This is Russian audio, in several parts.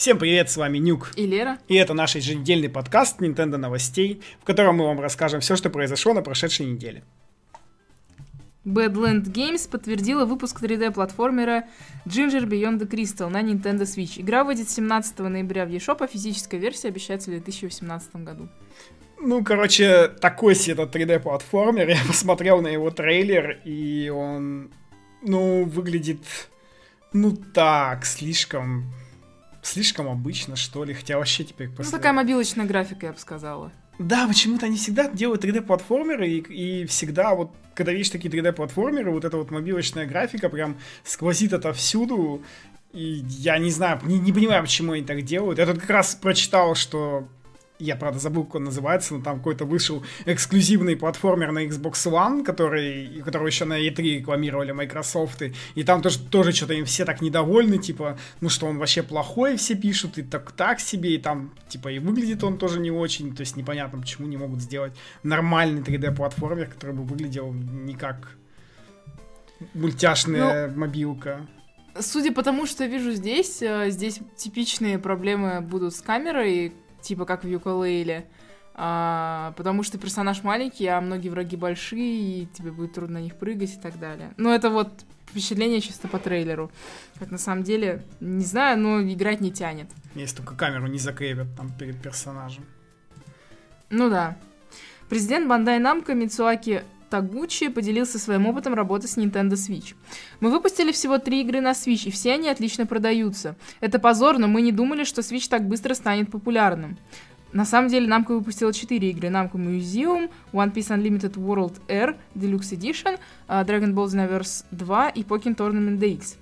Всем привет, с вами Нюк. И Лера. И это наш еженедельный подкаст Nintendo новостей, в котором мы вам расскажем все, что произошло на прошедшей неделе. Badland Games подтвердила выпуск 3D-платформера Ginger Beyond the Crystal на Nintendo Switch. Игра выйдет 17 ноября в eShop, а физическая версия обещается в 2018 году. Ну, короче, такой себе этот 3D-платформер. Я посмотрел на его трейлер, и он, ну, выглядит, ну, так, слишком слишком обычно, что ли, хотя вообще теперь после... Ну, такая мобилочная графика, я бы сказала. Да, почему-то они всегда делают 3D-платформеры, и, и всегда вот, когда видишь такие 3D-платформеры, вот эта вот мобилочная графика прям сквозит это всюду, и я не знаю, не, не понимаю, почему они так делают. Я тут как раз прочитал, что я, правда, забыл, как он называется, но там какой-то вышел эксклюзивный платформер на Xbox One, который, который еще на E3 рекламировали Microsoft, и, и там тоже, тоже что-то им все так недовольны, типа, ну что он вообще плохой, все пишут, и так так себе, и там, типа, и выглядит он тоже не очень, то есть непонятно, почему не могут сделать нормальный 3D-платформер, который бы выглядел не как мультяшная ну, мобилка. Судя по тому, что я вижу здесь, э, здесь типичные проблемы будут с камерой, типа как в Юкалейле. А, потому что персонаж маленький, а многие враги большие, и тебе будет трудно на них прыгать и так далее. Ну, это вот впечатление чисто по трейлеру. Как на самом деле, не знаю, но играть не тянет. Если только камеру не закрепят там перед персонажем. Ну да. Президент Бандай Намко Мицуаки Тагучи поделился своим опытом работы с Nintendo Switch. Мы выпустили всего три игры на Switch, и все они отлично продаются. Это позор, но мы не думали, что Switch так быстро станет популярным. На самом деле, Namco выпустила 4 игры. Namco Museum, One Piece Unlimited World R, Deluxe Edition, uh, Dragon Ball Xenoverse 2 и Pokémon Tournament DX.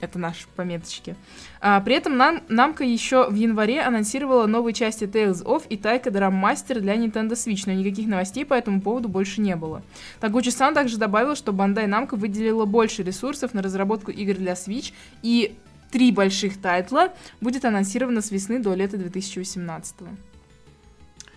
Это наши пометочки. А, при этом нам, Намка еще в январе анонсировала новые части Tales of и Taika Drum Master для Nintendo Switch, но никаких новостей по этому поводу больше не было. Тагучи-сан также добавил, что Bandai Namco выделила больше ресурсов на разработку игр для Switch, и три больших тайтла будет анонсировано с весны до лета 2018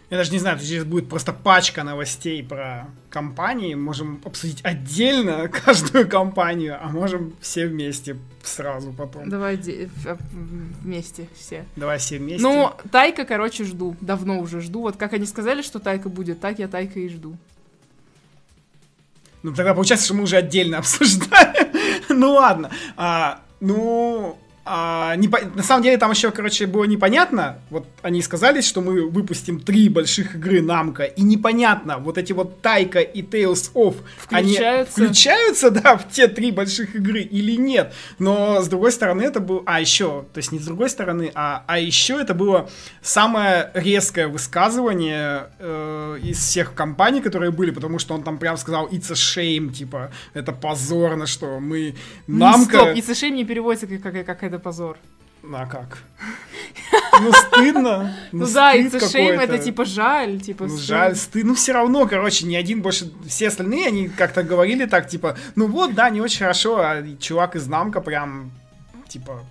я даже не знаю, здесь будет просто пачка новостей про компании. Можем обсудить отдельно каждую компанию, а можем все вместе сразу потом. Давай вместе все. Давай все вместе. Ну, Тайка, короче, жду. Давно уже жду. Вот как они сказали, что Тайка будет, так я Тайка и жду. Ну, тогда получается, что мы уже отдельно обсуждаем. ну, ладно. А, ну, а, не, на самом деле там еще, короче, было непонятно. Вот они сказали, что мы выпустим три больших игры Намка, и непонятно, вот эти вот Тайка и Tales of, включаются. они включаются, да, в те три больших игры или нет. Но с другой стороны это было, а еще, то есть не с другой стороны, а, а еще это было самое резкое высказывание э, из всех компаний, которые были, потому что он там прям сказал it's a shame, типа, это позорно, что мы Намка... Ну, стоп, it's a shame не переводится как, как какая-то позор. А как? Ну, стыдно. Ну, ну да, a shame, это типа жаль, типа... Ну, жаль, стыд. Ну, все равно, короче, ни один больше... Все остальные, они как-то говорили так, типа, ну вот, да, не очень хорошо, а чувак из Намка прям, типа,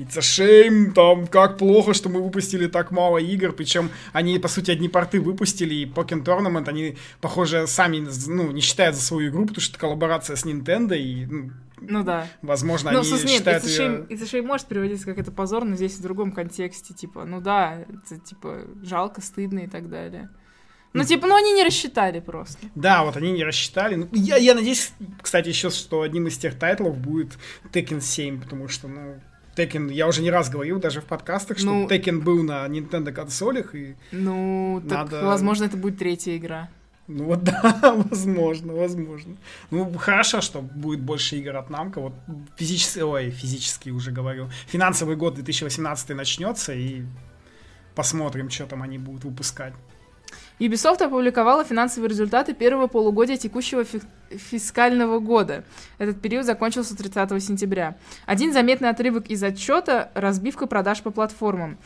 It's a shame, там, как плохо, что мы выпустили так мало игр, причем они, по сути, одни порты выпустили, и Pokémon Tournament, они, похоже, сами, ну, не считают за свою игру, потому что это коллаборация с Nintendo, и, ну, ну да. Возможно, ну, они смысле, считают нет, ее... It's shame может переводиться как это позор, но здесь в другом контексте, типа, ну да, это, типа, жалко, стыдно и так далее. Ну, типа, ну они не рассчитали просто. Да, вот они не рассчитали. Ну, я, я надеюсь, кстати, еще, что одним из тех тайтлов будет Tekken 7, потому что, ну, Tekken, я уже не раз говорил даже в подкастах, что ну, Tekken был на Nintendo консолях, и Ну, надо... так, возможно, это будет третья игра. Ну вот да, возможно, возможно. Ну, хорошо, что будет больше игр от Намка. Вот физически, ой, физически уже говорю. Финансовый год 2018 начнется, и посмотрим, что там они будут выпускать. Ubisoft опубликовала финансовые результаты первого полугодия текущего фи- фискального года. Этот период закончился 30 сентября. Один заметный отрывок из отчета – разбивка продаж по платформам.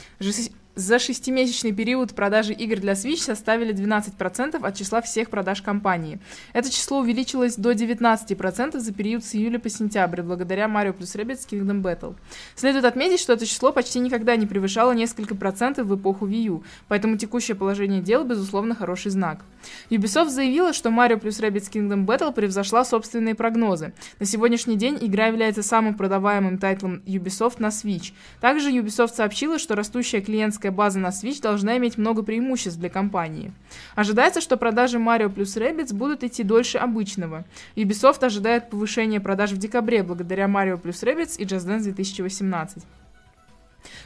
За шестимесячный период продажи игр для Switch составили 12% от числа всех продаж компании. Это число увеличилось до 19% за период с июля по сентябрь, благодаря Mario plus Rabbids Kingdom Battle. Следует отметить, что это число почти никогда не превышало несколько процентов в эпоху Wii U, поэтому текущее положение дел, безусловно, хороший знак. Ubisoft заявила, что Mario plus Rabbids Kingdom Battle превзошла собственные прогнозы. На сегодняшний день игра является самым продаваемым тайтлом Ubisoft на Switch. Также Ubisoft сообщила, что растущая клиентская база на Switch должна иметь много преимуществ для компании. Ожидается, что продажи Mario plus Rabbids будут идти дольше обычного. Ubisoft ожидает повышения продаж в декабре благодаря Mario plus Rabbids и Just Dance 2018.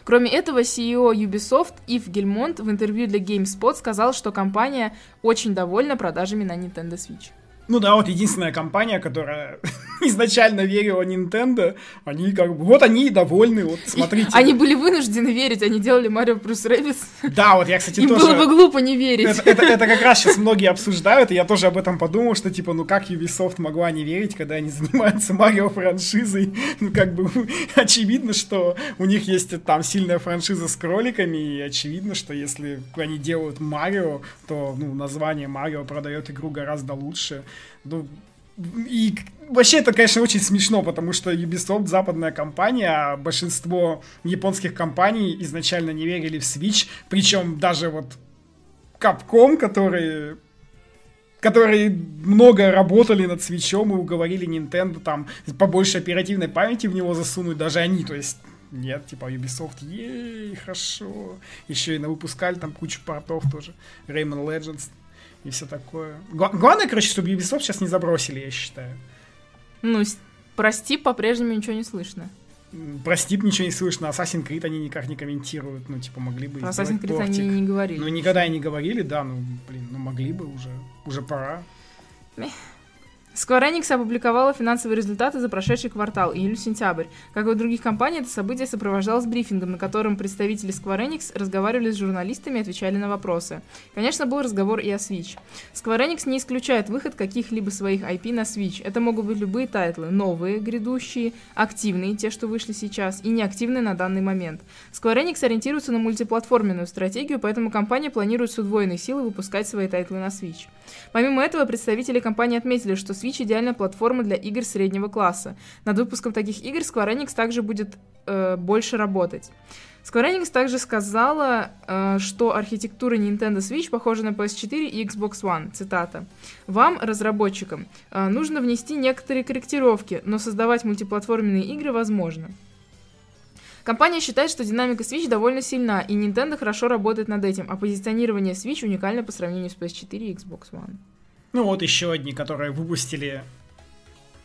Кроме этого, CEO Ubisoft Ив Гельмонт в интервью для GameSpot сказал, что компания очень довольна продажами на Nintendo Switch. Ну да, вот единственная компания, которая изначально верила Nintendo, они как бы, вот они и довольны, вот смотрите. Они были вынуждены верить, они делали Mario Plus Rabbids. Да, вот я, кстати, Им тоже... было бы глупо не верить. Это, это, это как раз сейчас многие обсуждают, и я тоже об этом подумал, что типа, ну как Ubisoft могла не верить, когда они занимаются Марио франшизой? Ну как бы очевидно, что у них есть там сильная франшиза с кроликами, и очевидно, что если они делают Марио, то ну, название Марио продает игру гораздо лучше. Ну, и вообще это, конечно, очень смешно, потому что Ubisoft западная компания, а большинство японских компаний изначально не верили в Switch, причем даже вот Capcom, которые которые много работали над свечом и уговорили Nintendo там побольше оперативной памяти в него засунуть, даже они, то есть нет, типа Ubisoft, ей, хорошо. Еще и на выпускали там кучу портов тоже. Rayman Legends и все такое. Гла- главное, короче, чтобы Ubisoft сейчас не забросили, я считаю. Ну, прости, по-прежнему ничего не слышно. М, Про Steep ничего не слышно, Assassin's Creed они никак не комментируют, ну, типа, могли бы Assassin's Creed портик. они не говорили. Ну, никогда и не говорили, да, ну, блин, ну, могли бы уже, уже пора. Square Enix опубликовала финансовые результаты за прошедший квартал, июль-сентябрь. Как и у других компаний, это событие сопровождалось брифингом, на котором представители Square Enix разговаривали с журналистами и отвечали на вопросы. Конечно, был разговор и о Switch. Square Enix не исключает выход каких-либо своих IP на Switch. Это могут быть любые тайтлы, новые, грядущие, активные, те, что вышли сейчас, и неактивные на данный момент. Square Enix ориентируется на мультиплатформенную стратегию, поэтому компания планирует с удвоенной силой выпускать свои тайтлы на Switch. Помимо этого, представители компании отметили, что Switch идеальная платформа для игр среднего класса. Над выпуском таких игр Square Enix также будет э, больше работать. Square Enix также сказала, э, что архитектура Nintendo Switch похожа на PS4 и Xbox One. Цитата. «Вам, разработчикам, э, нужно внести некоторые корректировки, но создавать мультиплатформенные игры возможно». Компания считает, что динамика Switch довольно сильна, и Nintendo хорошо работает над этим, а позиционирование Switch уникально по сравнению с PS4 и Xbox One. Ну, вот еще одни, которые выпустили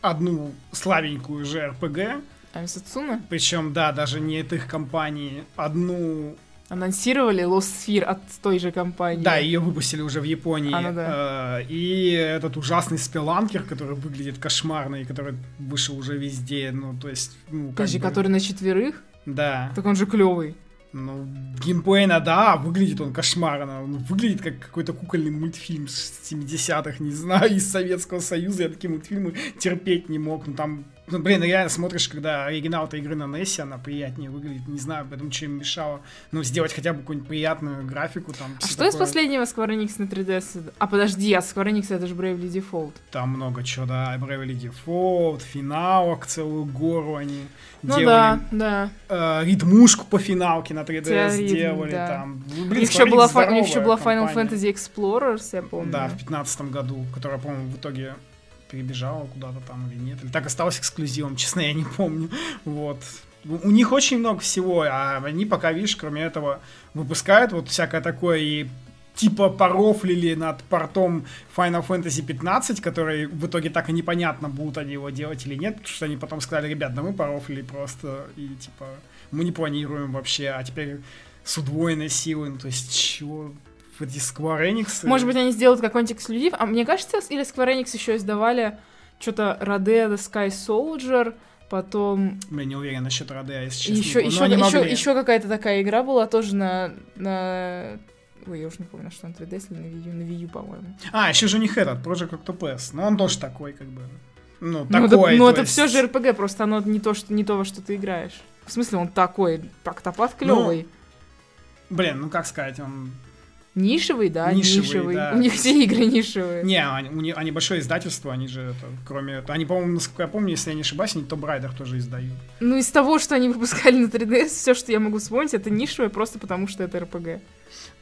одну слабенькую же RPG, А Сацуна причем, да, даже не от их компании, одну анонсировали Lost Sphere от той же компании. Да, ее выпустили уже в Японии. А, ну да. Э, И этот ужасный спеланкер, который выглядит кошмарно и который вышел уже везде. Ну, то есть, ну, как Подожди, бы- который на четверых? Да. Так он же клевый. Ну, геймплейно, да, выглядит он кошмарно. Он выглядит как какой-то кукольный мультфильм с 70-х, не знаю, из Советского Союза. Я такие мультфильмы терпеть не мог. Ну, там, ну, блин, реально смотришь, когда оригинал этой игры на NES, она приятнее выглядит. Не знаю, поэтому им мешало. Ну, сделать хотя бы какую-нибудь приятную графику там. А что из такое. последнего Square Enix на 3DS? А подожди, от Square Enix это же Bravely Default. Там много чего, да. Bravely Default, финалок целую гору они Ну делали. да, да. Э, ритмушку по финалке на 3DS Теоризм, сделали да. там. Ну, У блин, них еще была, фа- еще была Final. Fantasy Explorers, я помню. Да, в 15 году, которая, по-моему, в итоге перебежала куда-то там или нет. Или так осталась эксклюзивом, честно, я не помню. Вот. У них очень много всего, а они пока, видишь, кроме этого, выпускают вот всякое такое и типа порофлили над портом Final Fantasy 15, который в итоге так и непонятно, будут они его делать или нет, потому что они потом сказали, ребят, да мы порофлили просто, и типа мы не планируем вообще, а теперь с удвоенной силой, ну то есть чего Square Enix... Может быть, они сделают какой-нибудь эксклюзив? А мне кажется, или Square Enix еще издавали что-то Rade the Sky Soldier, потом Я не уверен насчет Раде, если честно. еще, еще, еще, еще какая-то такая игра была тоже на, на... Ой, я уже не помню, что на 3DS или на Wii U, на Wii U, по-моему. А, еще же них этот, Project Octopus. Но он тоже такой, как бы. Ну, Ну, такой. это, ну, то это есть- все же RPG, просто оно не то, что, не то, во что ты играешь. В смысле, он такой, Октопад клевый. Блин, ну как сказать, он... Нишевый, да, Нишевый, нишевый. да. У них все игры нишевые. Не, они, у них- они большое издательство, они же, это, кроме... Они, по-моему, насколько я помню, если я не ошибаюсь, они Том Райдер тоже издают. Ну, из того, что они выпускали на 3DS, все, что я могу вспомнить, это нишевое просто потому, что это РПГ.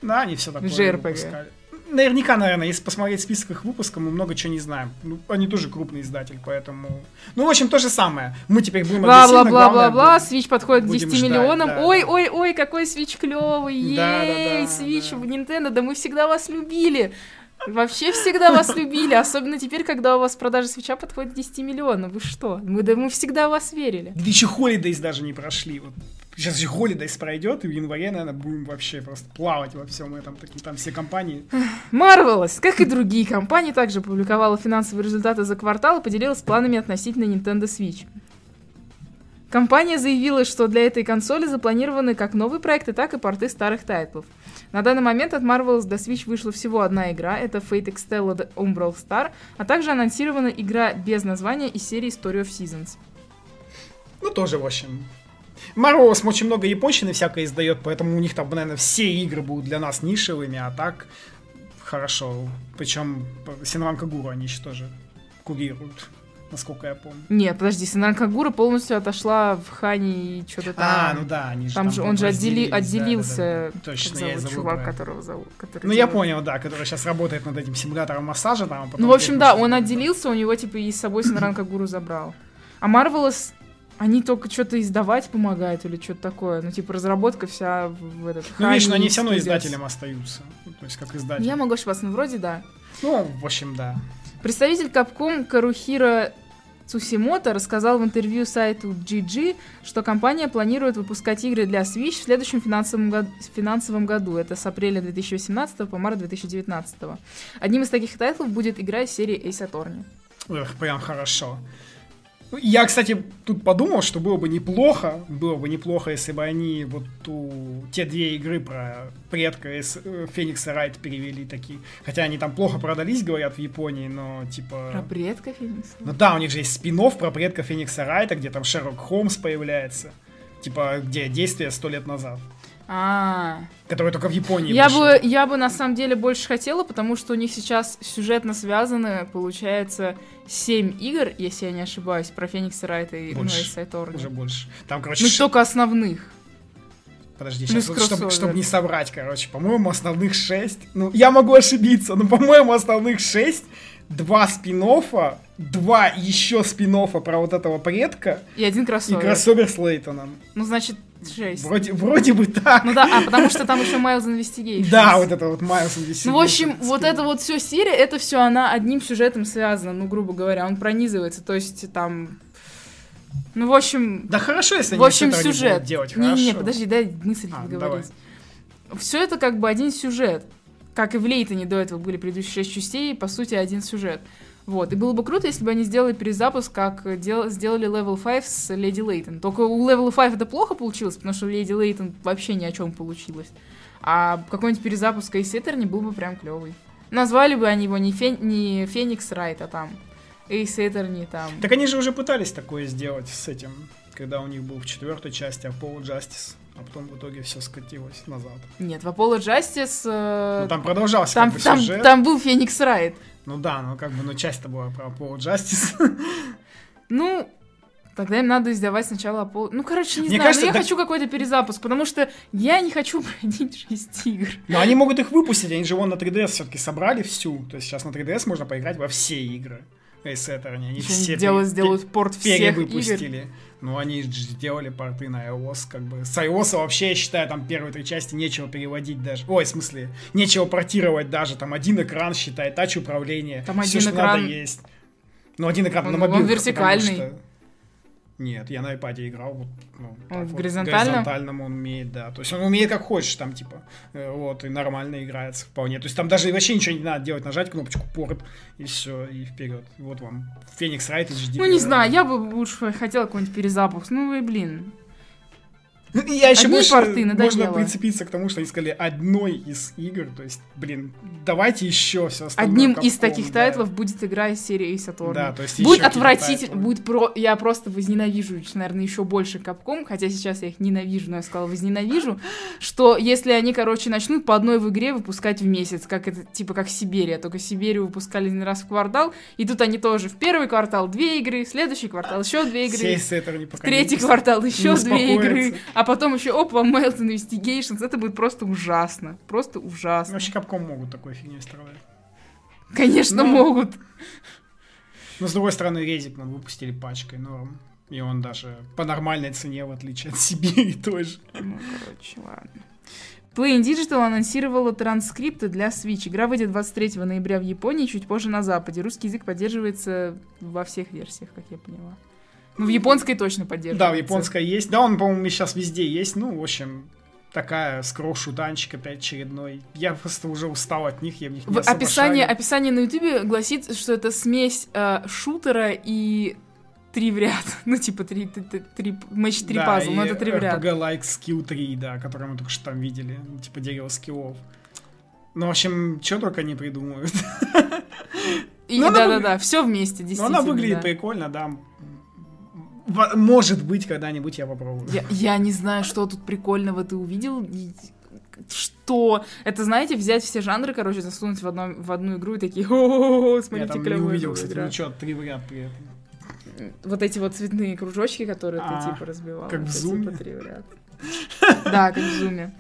Да, они все такое JRPG. выпускали. Наверняка, наверное, если посмотреть список их выпусков, мы много чего не знаем. Ну, они тоже крупный издатель, поэтому... Ну, в общем, то же самое. Мы теперь будем Бла-бла-бла-бла-бла, Switch подходит к будем 10 ждать, миллионам. да, ой, да. ой, ой, какой Switch клевый, Да, да, ей, да, Switch да. Nintendo, да мы всегда вас любили. Вообще всегда вас любили, особенно теперь, когда у вас продажи свеча подходит к 10 миллионам. Вы что? Мы, да мы всегда вас верили. Да еще Holidays даже не прошли. Вот. Сейчас еще Holidays пройдет, и в январе, наверное, будем вообще просто плавать во всем этом. Такие там все компании. Marvelous, как и другие компании, также публиковала финансовые результаты за квартал и поделилась планами относительно Nintendo Switch. Компания заявила, что для этой консоли запланированы как новые проекты, так и порты старых тайтлов. На данный момент от Marvelous до Switch вышла всего одна игра, это Fate Extella The Umbral Star, а также анонсирована игра без названия из серии Story of Seasons. Ну, тоже, в общем... Marvelous очень много японщины всякое издает, поэтому у них там, наверное, все игры будут для нас нишевыми, а так хорошо. Причем Синран Кагуру они еще тоже курируют, насколько я помню. Нет, подожди, Синран Кагура полностью отошла в Хани и что-то там. А, ну да, они же Там же он же отдели- да, отделился, да, да. как Точно, я зовут забыл чувак, про которого зовут. который Ну, я делает- понял, да, который сейчас работает над этим симулятором массажа там. а Ну, в общем, да, он отделился, у него, типа, и с собой Синран Кагуру забрал. А Marvelous, они только что-то издавать помогают или что-то такое. Ну, типа, разработка вся в, этот... Ну, видишь, но они все равно издателем остаются. Ну, то есть, как издатель. Я могу ошибаться, но вроде да. Ну, в общем, да. Представитель Capcom Карухира Цусимото рассказал в интервью сайту GG, что компания планирует выпускать игры для Switch в следующем финансовом, год- финансовом году. Это с апреля 2018 по март 2019. Одним из таких тайтлов будет игра из серии Ace Attorney. Эх, прям хорошо. Я, кстати, тут подумал, что было бы неплохо, было бы неплохо, если бы они вот ту, те две игры про предка из э, Феникса Райт перевели такие. Хотя они там плохо продались, говорят, в Японии, но типа... Про предка Феникса? Ну да, у них же есть спин про предка Феникса Райта, где там Шерлок Холмс появляется. Типа, где действие сто лет назад. А, Который только в Японии я бы, я бы на самом деле больше хотела, потому что у них сейчас сюжетно связаны, получается, 7 игр, если я не ошибаюсь, про Феникса Райта и ну, Attorney. Уже больше. Там, короче, Ну, только основных. Подожди, сейчас, чтобы, кроссовер. не соврать, короче, по-моему, основных шесть. Ну, я могу ошибиться, но, по-моему, основных шесть. Два спин два еще спин про вот этого предка И один и кроссовер. кроссовер с Лейтоном. Ну, значит, 6. Вроде, вроде бы так. Ну да, а потому что там еще Miles Investigation. Да, вот это вот Майлз Ну, в общем, вот это вот все серия, это все она одним сюжетом связана, ну, грубо говоря, он пронизывается, то есть там... Ну, в общем, Да хорошо, если в они общем, не сюжет. будут делать, Не, не, хорошо. подожди, дай мысль А, договорить. Все это как бы один сюжет. Как и в Лейтоне до этого были предыдущие шесть частей, по сути, один сюжет. Вот. И было бы круто, если бы они сделали перезапуск, как дел- сделали Level 5 с Леди Лейтон. Только у Level 5 это плохо получилось, потому что Леди Лейтон вообще ни о чем получилось. А какой-нибудь перезапуск Ace Attorney был бы прям клевый. Назвали бы они его не, Фен... не Феникс Райт, а там Ace Attorney там. Так они же уже пытались такое сделать с этим, когда у них был в четвертой части Apollo Justice, а потом в итоге все скатилось назад. Нет, в Apollo Justice... э, Ну, там продолжался там, как бы там, сюжет. там был Феникс Райт. Ну да, ну как бы, ну часть-то была про Apollo Justice. Ну, тогда им надо издавать сначала Apollo. Ну, короче, не Мне знаю, кажется, но я да- хочу какой-то перезапуск, потому что я не хочу проходить 6 игр. Но они могут их выпустить, они же вон на 3DS все-таки собрали всю. То есть сейчас на 3DS можно поиграть во все игры. Attorney, они Еще все делают, пере- сделают порт всех игр. перевыпустили. Ну, они сделали порты на iOS, как бы. С iOS вообще, я считаю, там первые три части нечего переводить даже. Ой, в смысле, нечего портировать даже. Там один экран, считай, тач управления. Там Всё, один что экран- надо, есть. Ну, один экран Он- на он мобилках, потому вертикальный. что- Нет, я на iPad играл. Вот, ну, в вот. горизонтальном? горизонтальном он умеет, да. То есть он умеет как хочешь, там, типа, э, вот, и нормально играется вполне. То есть там даже вообще ничего не надо делать, нажать кнопочку порт, и все, и вперед. Вот вам Феникс Райт HD. Ну, не знаю, я бы лучше хотела какой-нибудь перезапуск. Ну, и блин. Я еще Одни больше порты можно прицепиться к тому, что они сказали одной из игр, то есть, блин, давайте еще все остальное. Одним из Capcom, таких да. тайтλов будет игра из серии Ace Attorney. Да, то есть Будет отвратительно, будет про... Я просто возненавижу, наверное, еще больше Капком, хотя сейчас я их ненавижу, но я сказала возненавижу, что если они, короче, начнут по одной в игре выпускать в месяц, как это, типа, как Сибирия, только Сибирию выпускали один раз в квартал, и тут они тоже в первый квартал две игры, в следующий квартал еще две игры, из в третий квартал еще две игры, успокоятся. А потом еще, оп, вам Mails Investigations, это будет просто ужасно, просто ужасно. Вообще Capcom могут такой фигней страдать. Конечно, Ну, могут. Но с другой стороны, Резик мы выпустили пачкой, норм. И он даже по нормальной цене, в отличие от Сибири той же. Ну, короче, ладно. Play Digital анонсировала транскрипты для Switch. Игра выйдет 23 ноября в Японии, чуть позже на Западе. Русский язык поддерживается во всех версиях, как я поняла. Ну, в японской точно поддерживается. Да, в японской есть. Да, он, по-моему, сейчас везде есть. Ну, в общем, такая скроу-шутанчик опять очередной. Я просто уже устал от них, я в них не В шарю. описание на ютубе гласит, что это смесь э, шутера и три в ряд. Ну, типа, три, три, три- матч три Да, пазл, но это три в ряд. RPG-like Skill 3, да, который мы только что там видели. Ну, Типа дерево скиллов. Ну, в общем, что только не придумают. И Ну, да-да-да, все вместе, Но действительно. она выглядит да. прикольно, да. Может быть, когда-нибудь я попробую. Я, я не знаю, что тут прикольного ты увидел. Что? Это, знаете, взять все жанры, короче, засунуть в, одно, в одну игру и такие, о Я смотрите, там не увидел, кстати, игра». ничего, три в ряд при этом. Вот эти вот цветные кружочки, которые А, ты, типа, разбивал. как в зуме? Типа, три в ряд. Да, как в зуме.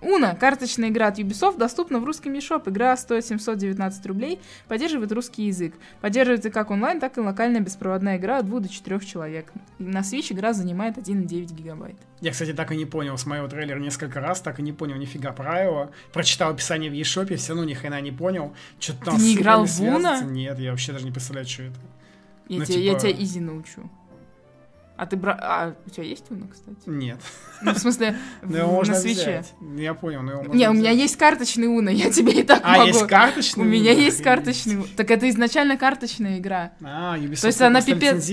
Уна, карточная игра от Ubisoft, доступна в русском eShop. Игра стоит 719 рублей, поддерживает русский язык. Поддерживается как онлайн, так и локальная беспроводная игра от 2 до 4 человек. И на Switch игра занимает 1,9 гигабайт. Я, кстати, так и не понял, смотрел трейлер несколько раз, так и не понял нифига правила. Прочитал описание в eShop, все равно ни хрена не понял. Что-то там Ты не играл в Уна? Нет, я вообще даже не представляю, что это. Я, Ну, тебя, я типа- тебя изи научу. А ты бра... А, у тебя есть Уна, кстати? Нет. Ну, в смысле, Но его можно на свече. взять. Я понял, но его можно Не, у меня взять. есть карточный Уна, я тебе и так А, могу. есть карточный? У меня есть карточный. Так это изначально карточная игра. А, Ubisoft То есть она пипец-?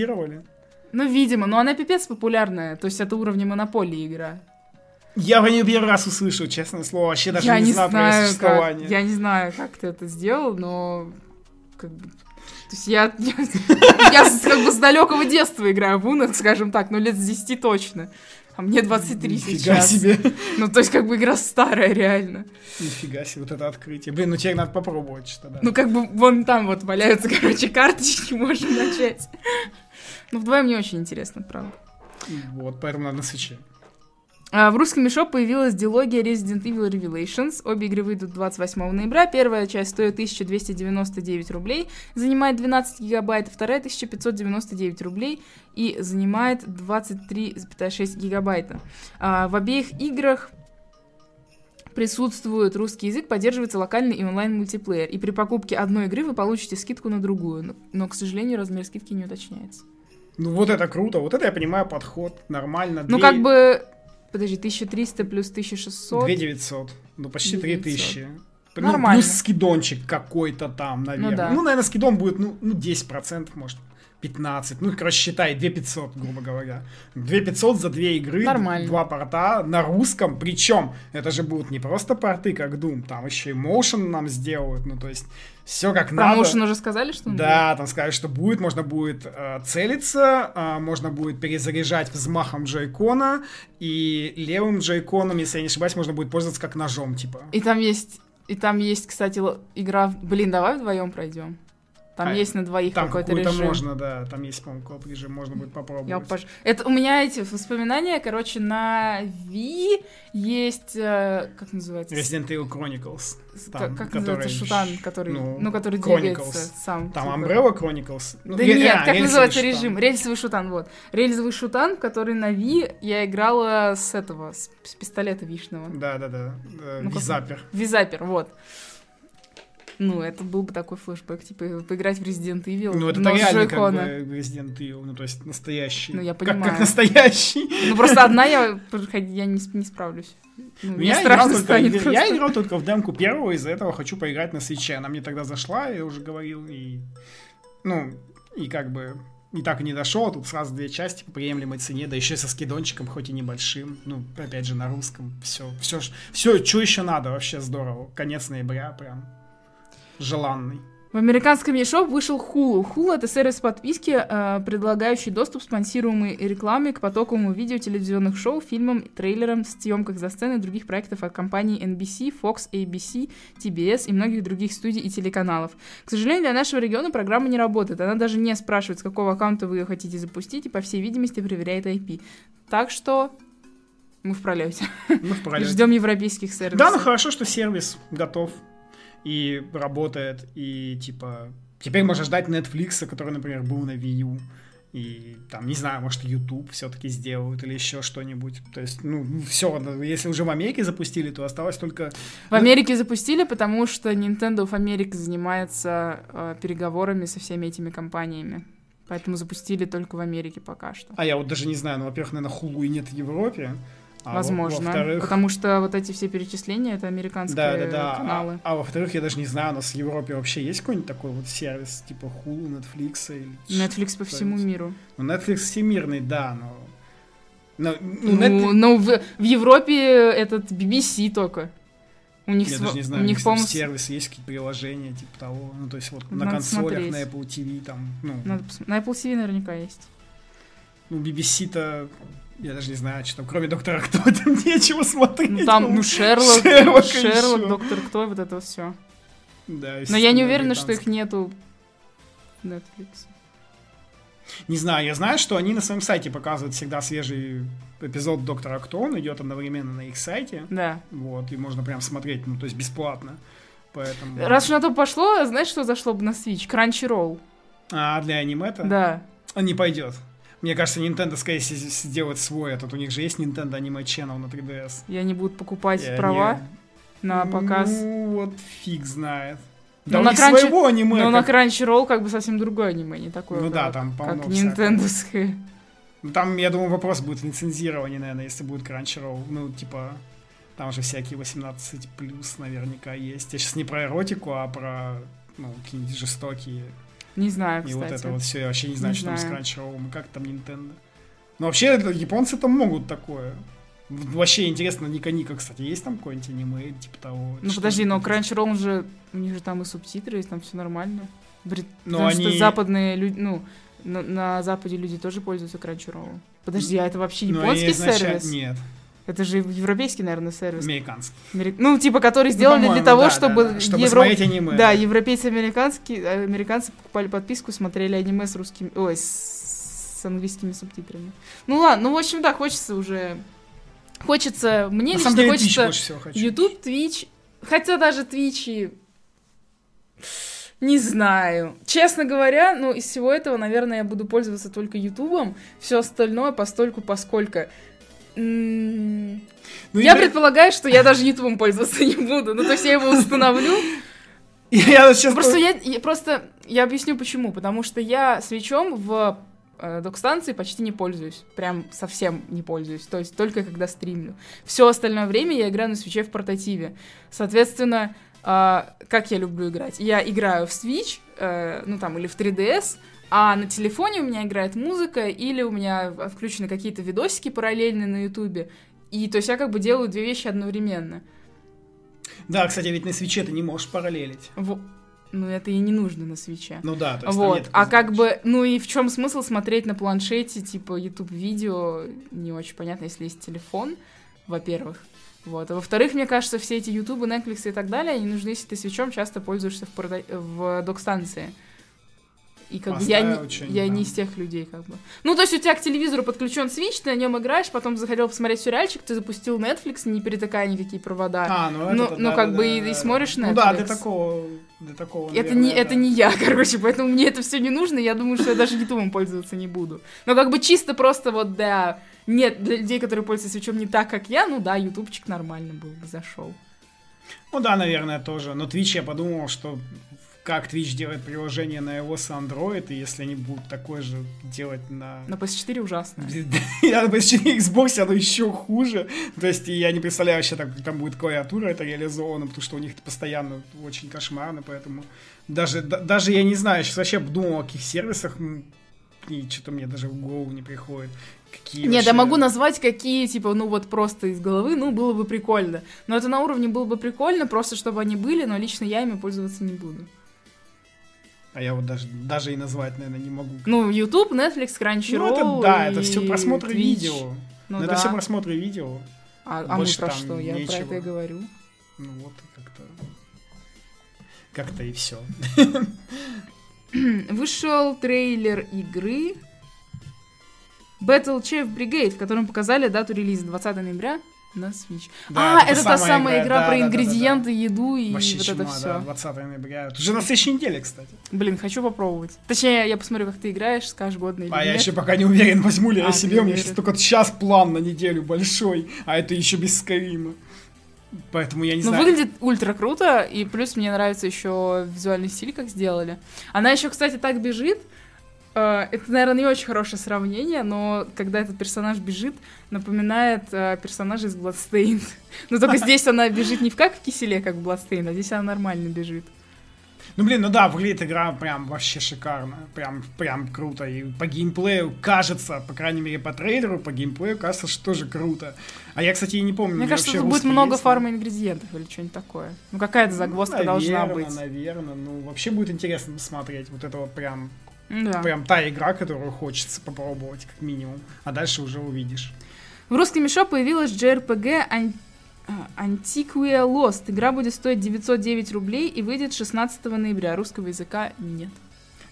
Ну, видимо, но она пипец популярная. То есть это уровня монополии игра. Я про нее первый раз услышал, честное слово, вообще даже я не, не знаю про ее знаю, как, существование. я не знаю, как ты это сделал, но как бы, есть я, я, я как бы с далекого детства играю в Уна, скажем так, ну лет с 10 точно. А мне 23 Нифига сейчас. себе. Ну, то есть, как бы игра старая, реально. Нифига себе, вот это открытие. Блин, ну тебе надо попробовать что-то, да. Ну, как бы вон там вот валяются, короче, карточки, можно начать. Ну, вдвоем не очень интересно, правда. Вот, поэтому надо на свече. А, В русском мешок появилась дилогия Resident Evil Revelations. Обе игры выйдут 28 ноября. Первая часть стоит 1299 рублей, занимает 12 гигабайт. Вторая 1599 рублей и занимает 23,6 гигабайта. А, В обеих играх присутствует русский язык, поддерживается локальный и онлайн-мультиплеер. И при покупке одной игры вы получите скидку на другую. Но, но, к сожалению, размер скидки не уточняется. Ну вот это круто, вот это я понимаю подход, нормально. Ну, Две- как бы... Подожди, 1300 плюс 1600. 2900, ну почти 3000. Ну, Нормально. плюс скидончик какой-то там, наверное. Ну да. Ну, наверное, скидон будет, ну, ну 10%, может, 15. Ну, короче, считай, 2500, грубо говоря. 2500 за две игры, Нормально. два порта на русском. Причем, это же будут не просто порты, как Doom, там еще и motion нам сделают. Ну, то есть, все как надо. Промоушен уже сказали, что он Да, там сказали, что будет, можно будет э, целиться, э, можно будет перезаряжать взмахом джойкона, и левым джойконом, если я не ошибаюсь, можно будет пользоваться как ножом, типа. И там есть, и там есть, кстати, игра. Блин, давай вдвоем пройдем. Там А, есть на двоих Там какой-то режим. можно, да, там есть, по-моему, коп режим, можно будет попробовать. Я пож- Это у меня эти воспоминания, короче, на Ви есть, э, как называется? Resident Evil Chronicles. Там, как, как который называется шутан, который, ну, ну, который Chronicles. двигается сам. Там типа. Umbrella Chronicles. Ну, Да ре- нет, а, как называется шутан. режим? Рельсовый шутан, вот. Рельсовый шутан, который на Ви я играла с этого, с, пистолета вишного. Да-да-да, Ну, Визапер. Визапер, вот. Ну, это был бы такой флешбэк, типа, поиграть в Resident Evil, Ну, это с реально как бы Resident Evil, ну, то есть настоящий. Ну, я Как- Как, понимаю. настоящий. Ну, просто одна я, я не, не справлюсь. Ну, я, играл только, я играл только в демку первого, из-за этого хочу поиграть на свече. Она мне тогда зашла, я уже говорил, и... Ну, и как бы... и так и не дошел, а тут сразу две части по приемлемой цене, да еще со скидончиком, хоть и небольшим, ну, опять же, на русском, все, все, все, что еще надо, вообще здорово, конец ноября прям желанный. В американском eShop вышел Hulu. Hulu — это сервис подписки, э, предлагающий доступ спонсируемой рекламе к потоковому видео телевизионных шоу, фильмам, трейлерам, съемках за сценой и других проектов от компаний NBC, Fox, ABC, TBS и многих других студий и телеканалов. К сожалению, для нашего региона программа не работает. Она даже не спрашивает, с какого аккаунта вы ее хотите запустить, и, по всей видимости, проверяет IP. Так что мы в пролете. Мы в пролете. Ждем европейских сервисов. Да, ну хорошо, что сервис готов и работает, и типа теперь можно ждать Netflix, который, например, был на Wii U, и там, не знаю, может, YouTube все-таки сделают или еще что-нибудь. То есть, ну, все, если уже в Америке запустили, то осталось только... В Америке запустили, потому что Nintendo of America занимается э, переговорами со всеми этими компаниями. Поэтому запустили только в Америке пока что. А я вот даже не знаю, ну, во-первых, наверное, Hulu и нет в Европе. А Возможно. Во-вторых... Потому что вот эти все перечисления это американские да, да, да. каналы. А, а во-вторых, я даже не знаю, у нас в Европе вообще есть какой-нибудь такой вот сервис, типа Hulu, Netflix или Netflix по всему миру. Ну, Netflix всемирный, да, но. Но, ну, ну, Netflix... но в, в Европе этот BBC только. У них, я св... даже не знаю, у них, по сервис есть какие-то приложения, типа того. Ну, то есть вот Надо на консолях, смотреть. на Apple TV там. Ну. Надо пос... На Apple TV наверняка есть. Ну, BBC-то я даже не знаю, что там, кроме Доктора Кто, там нечего смотреть. Ну, там, ну, Шерлок, Шерлок, Шерлок Доктор Кто, вот это все. Да, Но я не уверена, что их нету в Netflix. Не знаю, я знаю, что они на своем сайте показывают всегда свежий эпизод Доктора Кто, он идет одновременно на их сайте. Да. Вот, и можно прям смотреть, ну, то есть бесплатно. Поэтому... Раз уж на то пошло, знаешь, что зашло бы на Switch? Crunchyroll. А, для аниме-то? Да. Он не пойдет. Мне кажется, Nintendo, скорее сделать свой этот. У них же есть Nintendo Anime Channel на 3DS. И они будут покупать и права они... на показ. Ну, вот фиг знает. Да, но у на Crunchy... своего аниме. Но как... на Crunchyroll как бы совсем другое аниме, не такое. Ну да, там полно Как нинтендовское. Ну, там, я думаю, вопрос будет лицензирование, наверное, если будет Crunchyroll. Ну, типа, там же всякие 18 плюс наверняка есть. Я сейчас не про эротику, а про ну, какие-нибудь жестокие не знаю, кстати. И вот это вот все, я вообще не знаю, не что знаю. там с Crunchyroll, как там Nintendo. Но вообще, японцы там могут такое. Вообще интересно, Ника Ника, кстати, есть там какой-нибудь аниме, типа того? Ну подожди, но Crunchyroll же, у них же там и субтитры есть, там все нормально. Брит... Но Потому они... что западные люди, ну, на, на Западе люди тоже пользуются Crunchyroll. Подожди, а это вообще японский сервис? Нет. Это же европейский, наверное, сервис. Американский. Амери... Ну, типа, который ну, сделали ну, для того, да, чтобы... Да, да. Чтобы Евро... смотреть аниме. Да, европейцы американские, американцы покупали подписку, смотрели аниме с русскими... Ой, с, с английскими субтитрами. Ну ладно, ну, в общем, да, хочется уже... Хочется... Мне На лично деле, хочется... Twitch хочу. YouTube, Twitch... Хотя даже Twitch и... Не знаю. Честно говоря, ну, из всего этого, наверное, я буду пользоваться только Ютубом. Все остальное постольку, поскольку ну, я игры... предполагаю, что я даже Ютубом пользоваться не буду. Ну, то есть я его установлю. Я сейчас просто я, я просто я объясню почему. Потому что я свечом в э, док-станции почти не пользуюсь. Прям совсем не пользуюсь. То есть только когда стримлю. Все остальное время я играю на свече в портативе. Соответственно, э, как я люблю играть? Я играю в Switch, э, ну там, или в 3DS, а на телефоне у меня играет музыка, или у меня включены какие-то видосики параллельные на Ютубе. И то есть я как бы делаю две вещи одновременно. Да, кстати, ведь на свече ты не можешь параллелить. В... Ну, это и не нужно на свече. Ну да, то есть вот. нет А как бы, ну и в чем смысл смотреть на планшете, типа, YouTube видео, не очень понятно, если есть телефон, во-первых. Вот. А во-вторых, мне кажется, все эти YouTube, Netflix и так далее, они нужны, если ты свечом часто пользуешься в, прода... в док-станции. И как бы я, не, я не из тех людей, как бы. Ну, то есть у тебя к телевизору подключен Switch, ты на нем играешь, потом захотел посмотреть сериальчик, ты запустил Netflix, не перетыкая никакие провода. А, ну это Ну, да, ну да, как да, бы да, и, да, и смотришь Netflix. Ну да, для такого, для такого, это наверное, не, да. это не я, короче, поэтому мне это все не нужно, я думаю, что я даже ютубом пользоваться не буду. Но как бы чисто просто вот, да, нет, для людей, которые пользуются свечом не так, как я, ну да, ютубчик нормально был бы, зашел. Ну да, наверное, тоже. Но Twitch я подумал, что как Twitch делает приложение на iOS и Android, и если они будут такое же делать на... На PS4 ужасно. Я на PS4 Xbox оно еще хуже. То есть я не представляю вообще, так, как там будет клавиатура это реализовано, потому что у них постоянно очень кошмарно, поэтому даже, даже я не знаю, сейчас вообще думал о каких сервисах и что-то мне даже в голову не приходит. Какие Нет, вообще- я могу назвать, какие, типа, ну вот просто из головы, ну, было бы прикольно. Но это на уровне было бы прикольно, просто чтобы они были, но лично я ими пользоваться не буду. А я вот даже, даже и назвать, наверное, не могу. Ну, YouTube, Netflix, Crunchyroll Ну, это да, это и все просмотры Twitch. видео. Ну, да. это все просмотры видео. А, а мы про что? Я про нечего. это и говорю. Ну вот, и как-то... Как-то и все. Вышел трейлер игры Battle Chef Brigade, в котором показали дату релиза 20 ноября на Switch. Да, а, это это та самая игра, игра да, про да, да, да, да. ингредиенты, еду и Вообще вот чума, это все. да, 20 ноября. Уже на следующей неделе, кстати. Блин, хочу попробовать. Точнее, я посмотрю, как ты играешь, скажешь, годно или А я нет. еще пока не уверен, возьму ли я А, себе. не У меня сейчас только сейчас план на неделю большой, а это еще без Скайрима. Поэтому я не Ну, знаю. выглядит ультра круто, и плюс мне нравится еще визуальный стиль, как сделали. Она еще, кстати, так бежит. Э, Это, наверное, не очень хорошее сравнение, но когда этот персонаж бежит, напоминает э, персонажа из Bloodstained. Но только здесь она бежит не в как в киселе, как в Bloodstained, а здесь она нормально бежит. Ну, блин, ну да, выглядит игра прям вообще шикарно. Прям, прям круто. И по геймплею кажется, по крайней мере, по трейлеру, по геймплею кажется, что тоже круто. А я, кстати, и не помню. Мне кажется, тут будет много фарма ингредиентов или что-нибудь такое. Ну, какая-то загвоздка ну, должна наверно, быть. Наверное, ну, вообще будет интересно посмотреть. Вот это вот прям, Да. прям та игра, которую хочется попробовать, как минимум. А дальше уже увидишь. В русском мешо появилась JRPG Ан- а, Antiquia Lost. Игра будет стоить 909 рублей и выйдет 16 ноября. Русского языка нет.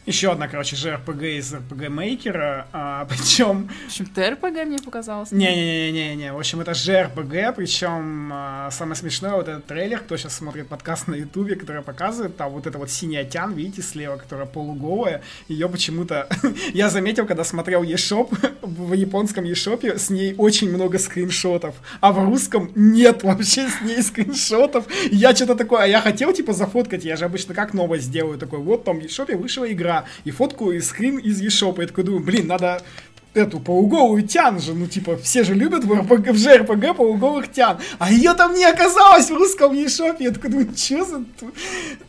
Еще одна, короче, же RPG из RPG Maker, а, причем В общем, ТРПГ мне показалось. Не-не-не-не-не, в общем, это же РПГ, причем а, самое смешное, вот этот трейлер, кто сейчас смотрит подкаст на ютубе, который показывает, там вот эта вот синяя тян, видите, слева, которая полуголая, ее почему-то, я заметил, когда смотрел eShop, в японском eShop с ней очень много скриншотов, а в русском нет вообще с ней скриншотов, я что-то такое, а я хотел, типа, зафоткать, я же обычно как новость делаю, такой, вот там eShop вышла игра, и фотку, и скрин из eShop, я такой думаю, блин, надо эту полуголую тян же, ну типа все же любят в, РПГ, в JRPG полуголых тян, а ее там не оказалось в русском eShop, я такой думаю, что за...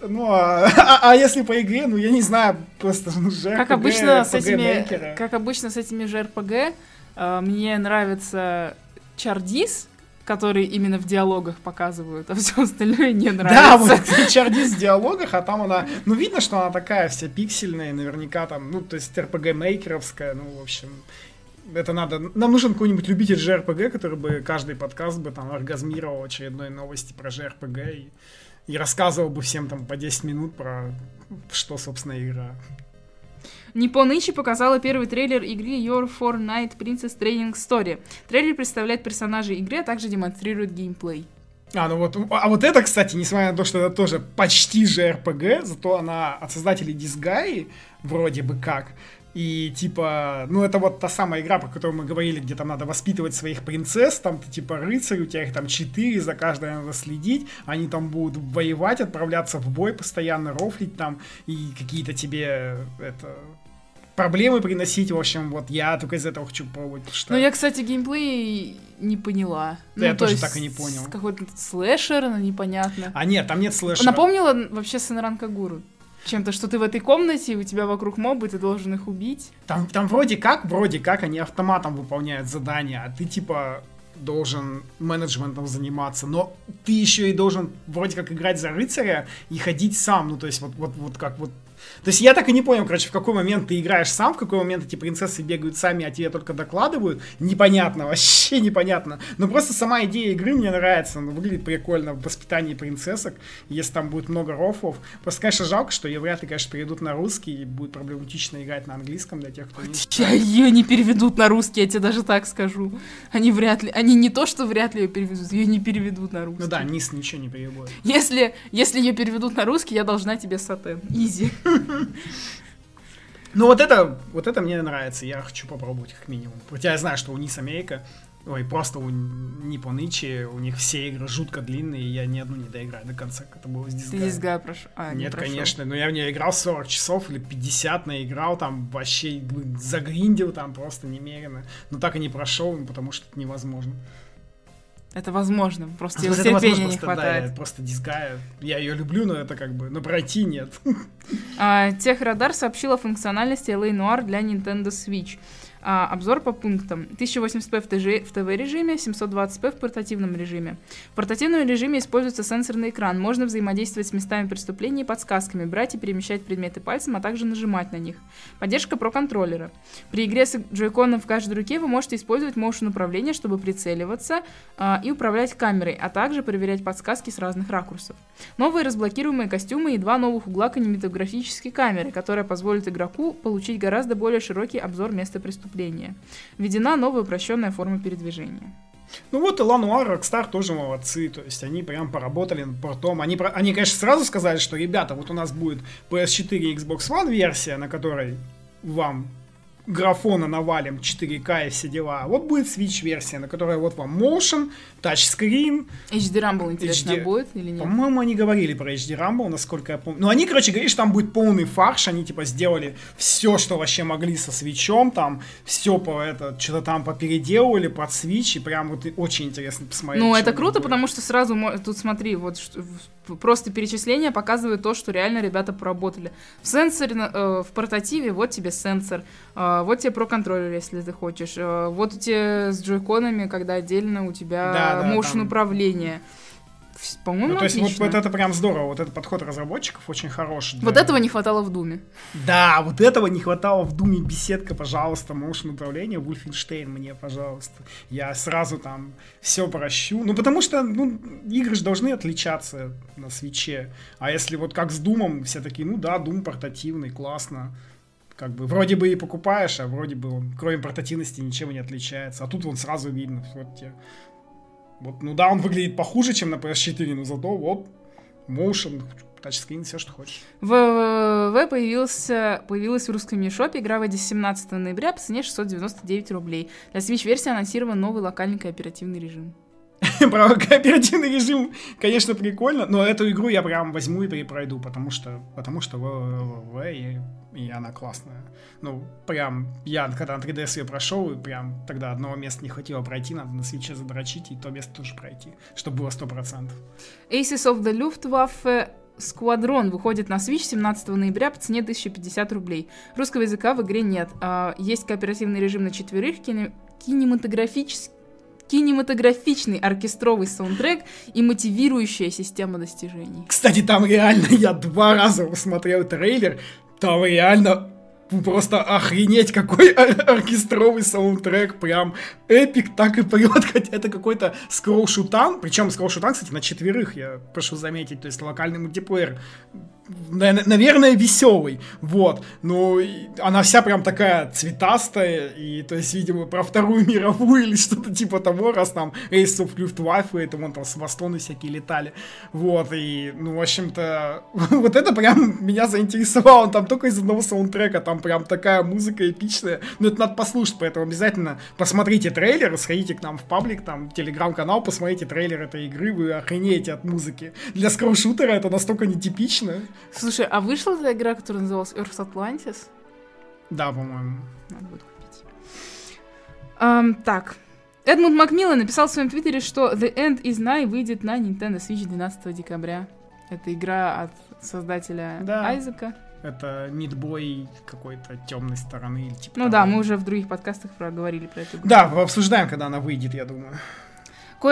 Ну, а, а- а если по игре, ну я не знаю, просто ну JRPG, Как обычно, с RPG этими, мейкера. как обычно с этими JRPG, э, мне нравится Чардис, который именно в диалогах показывают, а все остальное не Да, нравится. вот Чардис в диалогах, а там она, ну видно, что она такая вся пиксельная, наверняка там, ну то есть RPG мейкеровская, ну в общем, это надо, нам нужен какой-нибудь любитель JRPG, который бы каждый подкаст бы там оргазмировал очередной новости про JRPG и, и рассказывал бы всем там по 10 минут про что, собственно, игра. Nippon Ichi показала первый трейлер игры Your Fortnite Princess Training Story. Трейлер представляет персонажей игры, а также демонстрирует геймплей. А, ну вот, а вот это, кстати, несмотря на то, что это тоже почти же RPG, зато она от создателей Disgaea, вроде бы как, и типа, ну это вот та самая игра, про которую мы говорили, где там надо воспитывать своих принцесс, там ты типа рыцарь, у тебя их там четыре, за каждой надо следить, они там будут воевать, отправляться в бой постоянно, рофлить там, и какие-то тебе, это, проблемы приносить, в общем, вот я только из этого хочу пробовать, потому что... Ну, я, кстати, геймплей не поняла. Да, ну, я то тоже есть так и не понял. Какой-то слэшер, ну, непонятно. А нет, там нет слэшера. Напомнила вообще Сенран Кагуру. Чем-то, что ты в этой комнате, у тебя вокруг мобы, ты должен их убить. Там, там вроде как, вроде как они автоматом выполняют задания, а ты типа должен менеджментом заниматься, но ты еще и должен вроде как играть за рыцаря и ходить сам, ну то есть вот, вот, вот как вот то есть я так и не понял, короче, в какой момент ты играешь сам, в какой момент эти принцессы бегают сами, а тебе только докладывают. Непонятно, вообще непонятно. Но просто сама идея игры мне нравится. Она выглядит прикольно в воспитании принцессок. Если там будет много рофлов. Просто, конечно, жалко, что ее вряд ли, конечно, перейдут на русский и будет проблематично играть на английском для тех, кто не Я ее не переведут на русский, я тебе даже так скажу. Они вряд ли, они не то, что вряд ли ее переведут, ее не переведут на русский. Ну да, низ ничего не переводит. Если, если ее переведут на русский, я должна тебе сатен. Изи. Ну вот это, вот это мне нравится, я хочу попробовать как минимум. Хотя я знаю, что у Низ Америка, ой, просто у Ichi, у них все игры жутко длинные, и я ни одну не доиграю до конца, как это было с Ты Disgaea. здесь га прошел. А, не Нет, прошел. конечно, но я в нее играл 40 часов или 50 наиграл, там вообще загриндил там просто немерено. Но так и не прошел, потому что это невозможно. Это возможно, просто Ну, его терпения не просто, да, хватает. я просто дизгая. Я ее люблю, но это как бы, но пройти нет. А, Техрадар сообщил о функциональности LA Noir для Nintendo Switch. А, обзор по пунктам. 1080p в, ТЖ в ТВ-режиме, 720p в портативном режиме. В портативном режиме используется сенсорный экран. Можно взаимодействовать с местами преступления и подсказками, брать и перемещать предметы пальцем, а также нажимать на них. Поддержка про контроллера. При игре с джойконом в каждой руке вы можете использовать моушен управление, чтобы прицеливаться а, и управлять камерой, а также проверять подсказки с разных ракурсов. Новые разблокируемые костюмы и два новых угла кинематографической камеры, которая позволит игроку получить гораздо более широкий обзор места преступления. Введена новая упрощенная форма передвижения. Ну вот и Лануар, Rockstar тоже молодцы, то есть они прям поработали над портом. Они, они, конечно, сразу сказали, что, ребята, вот у нас будет PS4 и Xbox One версия, на которой вам графона навалим 4К и все дела. Вот будет Switch версия, на которой вот вам motion, тачскрин. HD Rumble, интересно, HD. будет или нет? По-моему, они говорили про HD Rumble, насколько я помню. Ну, они, короче, говорили, что там будет полный фарш. Они, типа, сделали все, что вообще могли со свечом. Там все по это, что-то там попеределывали под Switch. И прям вот очень интересно посмотреть. Ну, что это круто, будут. потому что сразу, тут смотри, вот в- просто перечисление показывает то, что реально ребята поработали. В сенсоре, э, в портативе, вот тебе сенсор, э, вот тебе про контроллер, если ты хочешь, э, вот у тебя с джойконами, когда отдельно у тебя Да, да, motion там- управление. Вс- По-моему, Ну, то есть вот, вот это прям здорово. Вот этот подход разработчиков очень хороший. для- Вот этого не хватало в Думе. Да, вот этого не хватало в Думе беседка, пожалуйста, motion управление, Wolfenstein мне, пожалуйста. Я сразу там все прощу. Ну, потому что, ну, игры же должны отличаться на свече. А если вот как с Думом, все такие, ну да, Дум портативный, классно. Как бы вроде бы и покупаешь, а вроде бы он, кроме портативности, ничем не отличается. А тут он сразу видно, вот тебе. Вот, ну да, он выглядит похуже, чем на PS4, но зато вот motion, тачскрин, все, что хочешь. В ВВВ появился, появилась в русском мини-шопе. Игра выйдет 17 ноября по цене 699 рублей. Для Switch-версии анонсирован новый локальный кооперативный режим. Про кооперативный режим, конечно, прикольно, но эту игру я прям возьму и перепройду, потому что, потому что ВВВ, и, и она классная. Ну, прям, я когда на 3DS ее прошел, и прям тогда одного места не хватило пройти, надо на свече задрочить, и то место тоже пройти, чтобы было 100%. Aces of the Luftwaffe Squadron выходит на Switch 17 ноября по цене 1050 рублей. Русского языка в игре нет. А, есть кооперативный режим на четверых, кине- кинематографический кинематографичный оркестровый саундтрек и мотивирующая система достижений. Кстати, там реально, я два раза посмотрел трейлер, там реально просто охренеть, какой ор- оркестровый саундтрек, прям эпик так и поет, хотя это какой-то скролл-шутан, причем скролл-шутан, кстати, на четверых, я прошу заметить, то есть локальный мультиплеер, наверное, веселый, вот, но и она вся прям такая цветастая, и, то есть, видимо, про Вторую мировую или что-то типа того, раз там Ace of Luftwaffe, это вон там с Бастоны всякие летали, вот, и, ну, в общем-то, вот это прям меня заинтересовало, там только из одного саундтрека, там прям такая музыка эпичная, ну, это надо послушать, поэтому обязательно посмотрите трейлер, сходите к нам в паблик, там, телеграм-канал, посмотрите трейлер этой игры, вы охренеете от музыки. Для скролл-шутера это настолько нетипично. Слушай, а вышла эта игра, которая называлась Earth Atlantis? Да, по-моему. Надо будет купить. Ам, так. Эдмунд Макмиллан написал в своем твиттере, что The End is Nigh выйдет на Nintendo Switch 12 декабря. Это игра от создателя Да. Айзека. Это мидбой какой-то темной стороны типа Ну того. да, мы уже в других подкастах проговорили про эту игру. Да, обсуждаем, когда она выйдет, я думаю.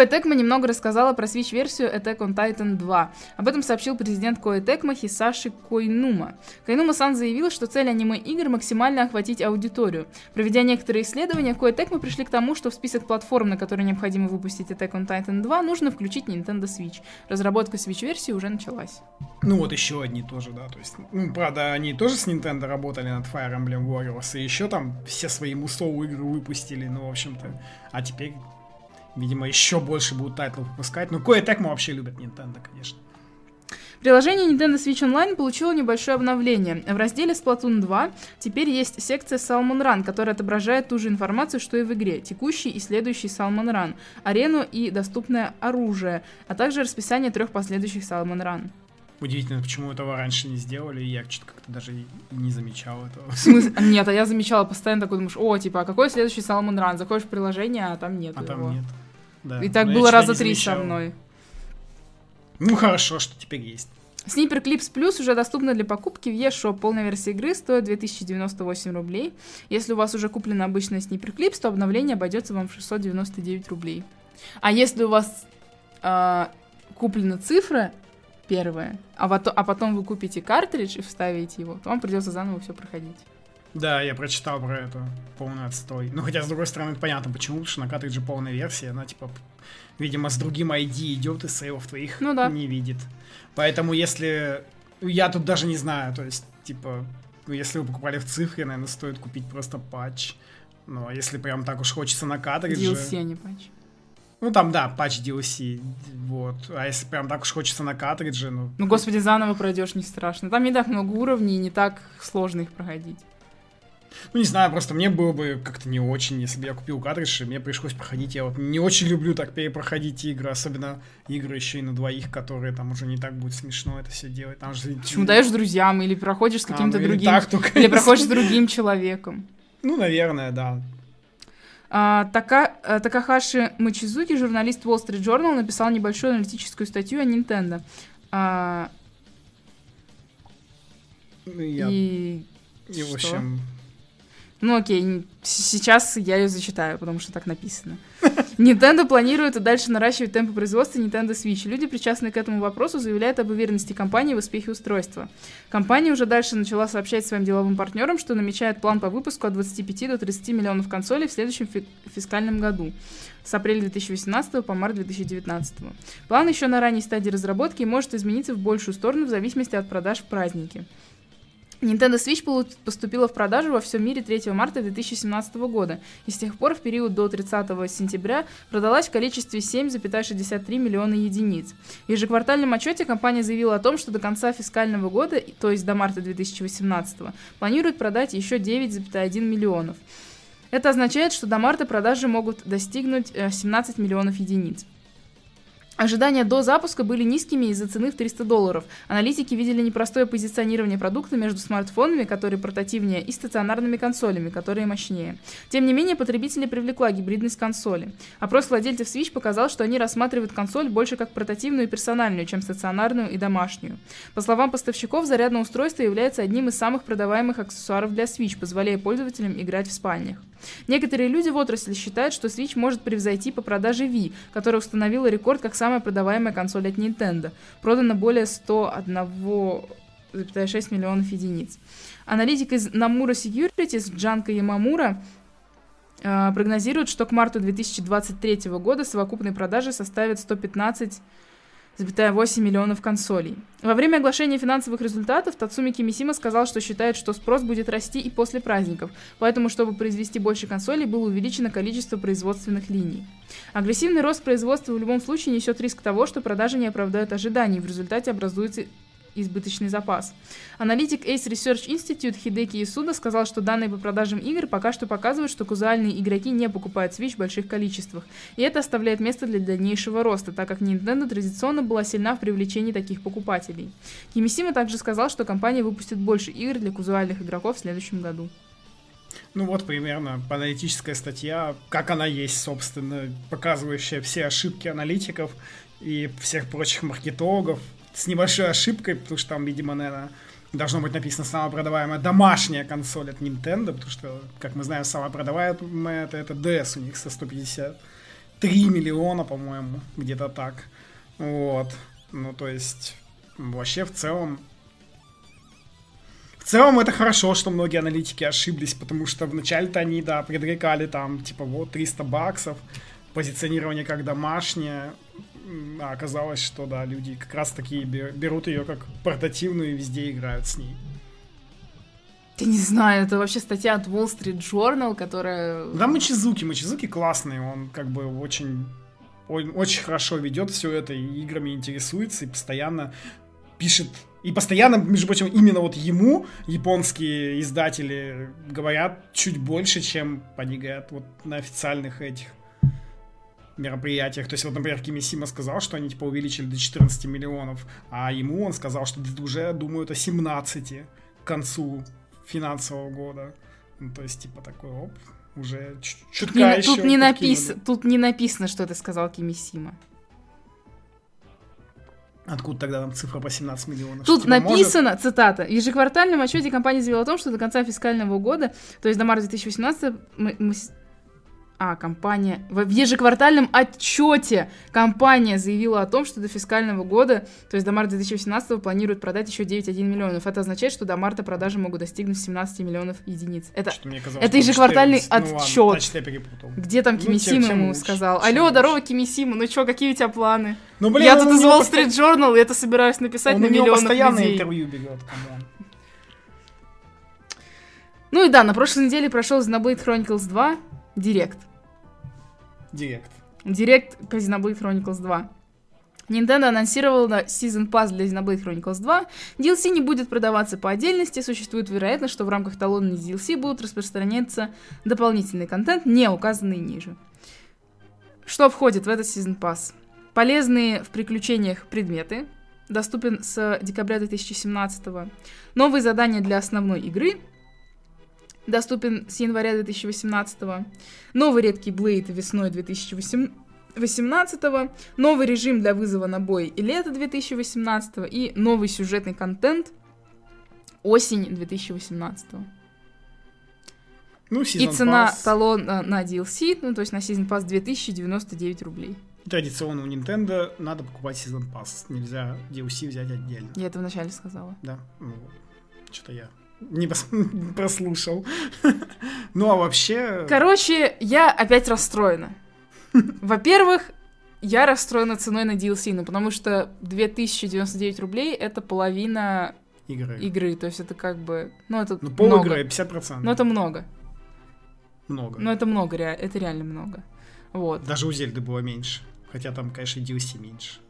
Tecmo немного рассказала про Switch-версию Attack on Titan 2. Об этом сообщил президент Tecmo Хисаши Койнума. Койнума-сан заявил, что цель аниме-игр максимально охватить аудиторию. Проведя некоторые исследования, Tecmo пришли к тому, что в список платформ, на которые необходимо выпустить Attack on Titan 2, нужно включить Nintendo Switch. Разработка Switch-версии уже началась. Ну вот еще одни тоже, да, то есть, ну, правда, они тоже с Nintendo работали над Fire Emblem Warriors, и еще там все свои мусовые игры выпустили, ну, в общем-то, а теперь, видимо, еще больше будут тайтлов выпускать, ну, кое так мы вообще любят Nintendo, конечно. Приложение Nintendo Switch Online получило небольшое обновление. В разделе Splatoon 2 теперь есть секция Salmon Run, которая отображает ту же информацию, что и в игре. Текущий и следующий Salmon Run, арену и доступное оружие, а также расписание трех последующих Salmon Run. Удивительно, почему этого раньше не сделали, я что-то как-то даже не замечал этого. В смысле? Нет, а я замечала постоянно такой, думаешь, о, типа, а какой следующий Salmon Run? Заходишь в приложение, а там нет А его. там нет. Да. И так было раза три со мной. Ну хорошо, что теперь есть. Sniper Clips Plus уже доступна для покупки в eShop. Полная версия игры стоит 2098 рублей. Если у вас уже куплена обычная Sniper Clips, то обновление обойдется вам в 699 рублей. А если у вас а, куплена цифра первая, а, вото- а потом вы купите картридж и вставите его, то вам придется заново все проходить. Да, я прочитал про это. Полный отстой. Ну, хотя, с другой стороны, понятно, почему, потому что на картридже полная версия, она, типа, видимо, с другим ID идет и сейвов твоих Ну да. не видит. Поэтому, если... Я тут даже не знаю, то есть, типа, ну, если вы покупали в цифре, наверное, стоит купить просто патч. Ну, а если прям так уж хочется на картридже... DLC, а не патч. Ну, там, да, патч DLC, вот. А если прям так уж хочется на картридже, ну... Ну, господи, заново пройдешь, не страшно. Там не так много уровней, не так сложно их проходить. Ну, не знаю, просто мне было бы как-то не очень, если бы я купил картридж, и мне пришлось проходить. Я вот не очень люблю так перепроходить игры, особенно игры еще и на двоих, которые там уже не так будет смешно это все делать. Там же... Почему даешь друзьям или проходишь с А, каким-то ну, или другим... так только, Или проходишь с другим человеком. Ну, наверное, да. А, Така, а, Такахаши Мачизуки, журналист Wall Street Journal, написал небольшую аналитическую статью о Nintendo. А, Ну, я... И... И, в что? общем... Ну окей, сейчас я ее зачитаю, потому что так написано. Nintendo планирует и дальше наращивать темпы производства Nintendo Switch. Люди, причастные к этому вопросу, заявляют об уверенности компании в успехе устройства. Компания уже дальше начала сообщать своим деловым партнерам, что намечает план по выпуску от 25 до 30 миллионов консолей в следующем фи- фискальном году с апреля 2018 по март 2019. План еще на ранней стадии разработки и может измениться в большую сторону в зависимости от продаж в праздники. Nintendo Switch поступила в продажу во всем мире 3 марта 2017 года и с тех пор в период до 30 сентября продалась в количестве 7,63 миллиона единиц. В ежеквартальном отчете компания заявила о том, что до конца фискального года, то есть до марта 2018, планирует продать еще 9,1 миллионов. Это означает, что до марта продажи могут достигнуть э, 17 миллионов единиц. Ожидания до запуска были низкими из-за цены в 300 долларов. Аналитики видели непростое позиционирование продукта между смартфонами, которые портативнее, и стационарными консолями, которые мощнее. Тем не менее, потребителей привлекла гибридность консоли. Опрос владельцев Switch показал, что они рассматривают консоль больше как портативную и персональную, чем стационарную и домашнюю. По словам поставщиков, зарядное устройство является одним из самых продаваемых аксессуаров для Switch, позволяя пользователям играть в спальнях. Некоторые люди в отрасли считают, что Switch может превзойти по продаже Wii, которая установила рекорд как самая продаваемая консоль от Nintendo. Продано более 101,6 миллионов единиц. Аналитик из Namura Securities Джанка Ямамура э, прогнозирует, что к марту 2023 года совокупные продажи составят 115 8 миллионов консолей. Во время оглашения финансовых результатов Тацуми Кимисима сказал, что считает, что спрос будет расти и после праздников, поэтому, чтобы произвести больше консолей, было увеличено количество производственных линий. Агрессивный рост производства в любом случае несет риск того, что продажи не оправдают ожиданий, в результате образуется избыточный запас. Аналитик Ace Research Institute Хидеки Исуда сказал, что данные по продажам игр пока что показывают, что казуальные игроки не покупают Switch в больших количествах, и это оставляет место для дальнейшего роста, так как Nintendo традиционно была сильна в привлечении таких покупателей. Кимисима также сказал, что компания выпустит больше игр для казуальных игроков в следующем году. Ну вот примерно аналитическая статья, как она есть, собственно, показывающая все ошибки аналитиков и всех прочих маркетологов с небольшой ошибкой, потому что там, видимо, наверное, должно быть написано самая продаваемая домашняя консоль от Nintendo, потому что, как мы знаем, самая продаваемая это, это DS у них со 153 миллиона, по-моему, где-то так. Вот. Ну, то есть, вообще в целом в целом это хорошо, что многие аналитики ошиблись, потому что вначале-то они, да, предрекали там, типа, вот, 300 баксов, позиционирование как домашнее, а оказалось, что, да, люди как раз таки бе- берут ее как портативную и везде играют с ней. Я не знаю, это вообще статья от Wall Street Journal, которая... Да, Мачизуки, Мачизуки классный, он как бы очень, он очень хорошо ведет все это, и играми интересуется, и постоянно пишет и постоянно, между прочим, именно вот ему японские издатели говорят чуть больше, чем они говорят вот на официальных этих мероприятиях. То есть, вот, например, Кимисима сказал, что они типа увеличили до 14 миллионов, а ему он сказал, что уже думают о 17 к концу финансового года. Ну, то есть, типа, такой, оп, Уже чутка Не еще тут, не напис... тут не написано, что ты сказал Кимисима. Откуда тогда там цифра по 17 миллионов? Тут типа, может- написано, цитата, в ежеквартальном отчете компания заявила о том, что до конца фискального года, то есть до марта 2018, мы- мы а, компания... В ежеквартальном отчете компания заявила о том, что до фискального года, то есть до марта 2018 планирует продать еще 9,1 миллионов. Это означает, что до марта продажи могут достигнуть 17 миллионов единиц. Это казалось, это что ежеквартальный 14. Ну ладно, отчет. я перепутал. где там Ну, Кимисима тем ему лучше, сказал? Алло, лучше. здорово, Кимисима, ну чё, какие у тебя планы? Ну, блин, Я он тут из Wall Street Journal, и это собираюсь написать Он на у него миллионов постоянно людей. интервью берет, come on. Ну и да, на прошлой неделе прошел Xenoblade Chronicles 2 Direct. Direct. Direct по Xenoblade Chronicles 2. Nintendo анонсировала Season Pass для Xenoblade Chronicles 2. DLC не будет продаваться по отдельности. Существует вероятность, что в рамках данной DLC будут распространяться дополнительный контент, не указанный ниже. Что входит в этот Season Pass? Полезные в приключениях предметы. Доступен с декабря 2017. Новые задания для основной игры. Доступен с января 2018. Новый редкий Блейд весной 2018. Новый режим для вызова на бой и лето 2018. И новый сюжетный контент осень 2018. Ну, И цена Pass. талона на DLC, ну то есть на Season Pass 2099 рублей. Традиционно у Nintendo надо покупать Season Pass. Нельзя DLC взять отдельно. Я это вначале сказала. Да? Ну, что-то я не прослушал. Ну, а вообще... Короче, я опять расстроена. Во-первых, я расстроена ценой на DLC, ну потому что 2099 рублей это половина Игры. игры, то есть это как бы, ну это Ну, пол много. игры, 50%. Ну это много, много. ну это много, это реально много. Вот. Даже у Зельды было меньше. Хотя там, конечно, DLC меньше.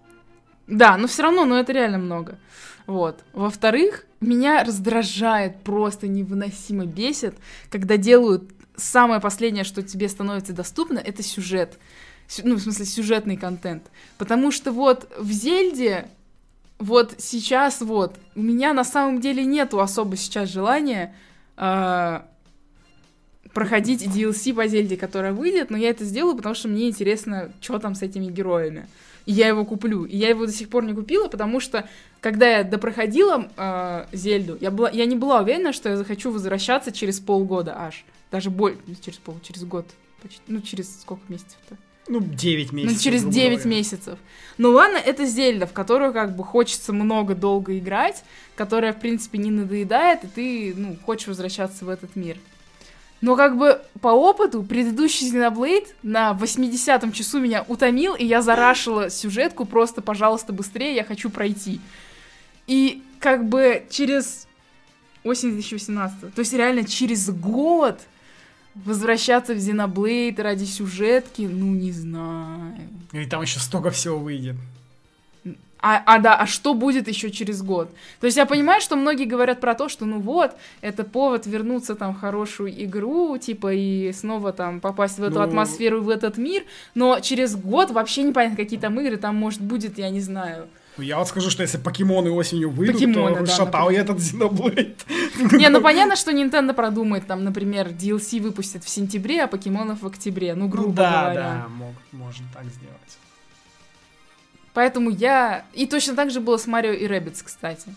Да, но все равно, но это реально много. Вот. Во-вторых, меня раздражает, просто невыносимо бесит, когда делают самое последнее, что тебе становится доступно, это сюжет. Сю- Ну, в смысле, сюжетный контент. Потому что вот в Зельде, вот сейчас вот, у меня на самом деле нету особо сейчас желания а, проходить DLC по Зельде, которая выйдет, но я это сделаю, потому что мне интересно, что там с этими героями. И я его куплю. И я его до сих пор не купила, потому что, когда я допроходила э, Зельду, я, была, я не была уверена, что я захочу возвращаться через полгода аж. Даже более, через пол, через год. Почти, ну, через сколько месяцев-то? Ну, 9 месяцев. ну, через грубо 9 говоря. месяцев. Ну ладно, это Зельда, в которую как бы хочется много долго играть, которая, в принципе, не надоедает, и ты, ну, хочешь возвращаться в этот мир. Но как бы по опыту предыдущий Xenoblade на 80-м часу меня утомил, и я зарашила сюжетку просто, пожалуйста, быстрее, я хочу пройти. И как бы через осень 2018, то есть реально через год возвращаться в Xenoblade ради сюжетки, ну не знаю. И там еще столько всего выйдет. А, а да, а что будет еще через год? То есть я понимаю, что многие говорят про то, что ну вот, это повод вернуться там в хорошую игру, типа, и снова там попасть в эту Ну- атмосферу, в этот мир, но через год вообще непонятно, какие там игры, там, может, будет, я не знаю. Ну, я вот скажу, что если покемоны осенью выйдут, Покемоны, то да, шатал я этот Xenoblade. Не, ну понятно, что Nintendo продумает, там, например, DLC выпустят в сентябре, а покемонов в октябре, ну, грубо Ну да, говоря. да, мог- можно так сделать. Поэтому я... И точно так же было с Марио и Rabbids, кстати.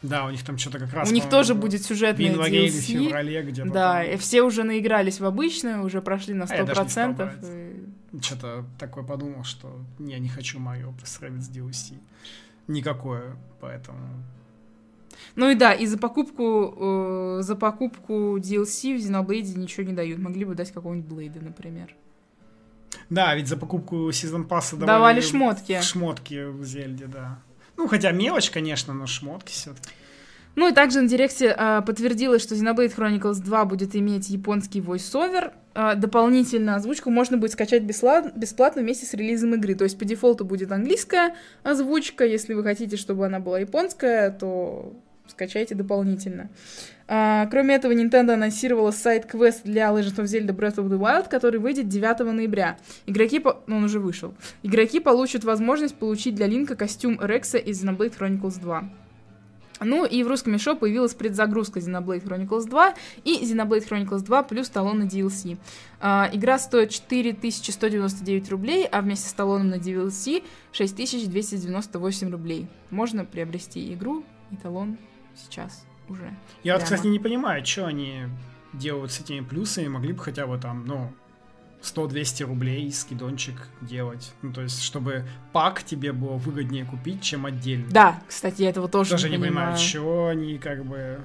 Да, у них там что-то как раз... У них тоже будет В сюжетное январе или DLC. феврале где-то. Да, и все уже наигрались в обычную, уже прошли на А я даже 100%. и- Что-то такое подумал, что я не хочу Марио плюс Rabbids DLC. Никакое, поэтому... Ну и да, и за покупку, э, за покупку DLC в Xenoblade ничего не дают. Могли бы дать какого-нибудь Блейда, например. Да, ведь за покупку сезон пасса давали... Давали шмотки. Шмотки в Зельде, да. Ну, хотя мелочь, конечно, но шмотки все-таки. Ну и также на Директе э, подтвердилось, что Xenoblade Chronicles 2 будет иметь японский voice-over. Э, дополнительно озвучку можно будет скачать бесла- бесплатно вместе с релизом игры. То есть по дефолту будет английская озвучка. Если вы хотите, чтобы она была японская, то скачайте дополнительно. А, кроме этого, Nintendo анонсировала сайт-квест для Legend of Zelda Breath of the Wild, который выйдет 9 ноября. Игроки, по... ну, он уже вышел. Игроки получат возможность получить для Линка костюм Рекса из Xenoblade Chronicles 2. Ну и в русском мешо появилась предзагрузка Xenoblade Chronicles 2 и Xenoblade Chronicles 2 плюс талон на DLC. А, игра стоит 4199 рублей, а вместе с талоном на DLC 6298 рублей. Можно приобрести игру и талон сейчас уже. Я вот, Прямо. кстати, не понимаю, что они делают с этими плюсами. Могли бы хотя бы там, ну, 100-200 рублей скидончик делать. Ну, то есть, чтобы пак тебе было выгоднее купить, чем отдельно. Да, кстати, я этого тоже, Тоже не понимаю, понимаю. чего они как бы...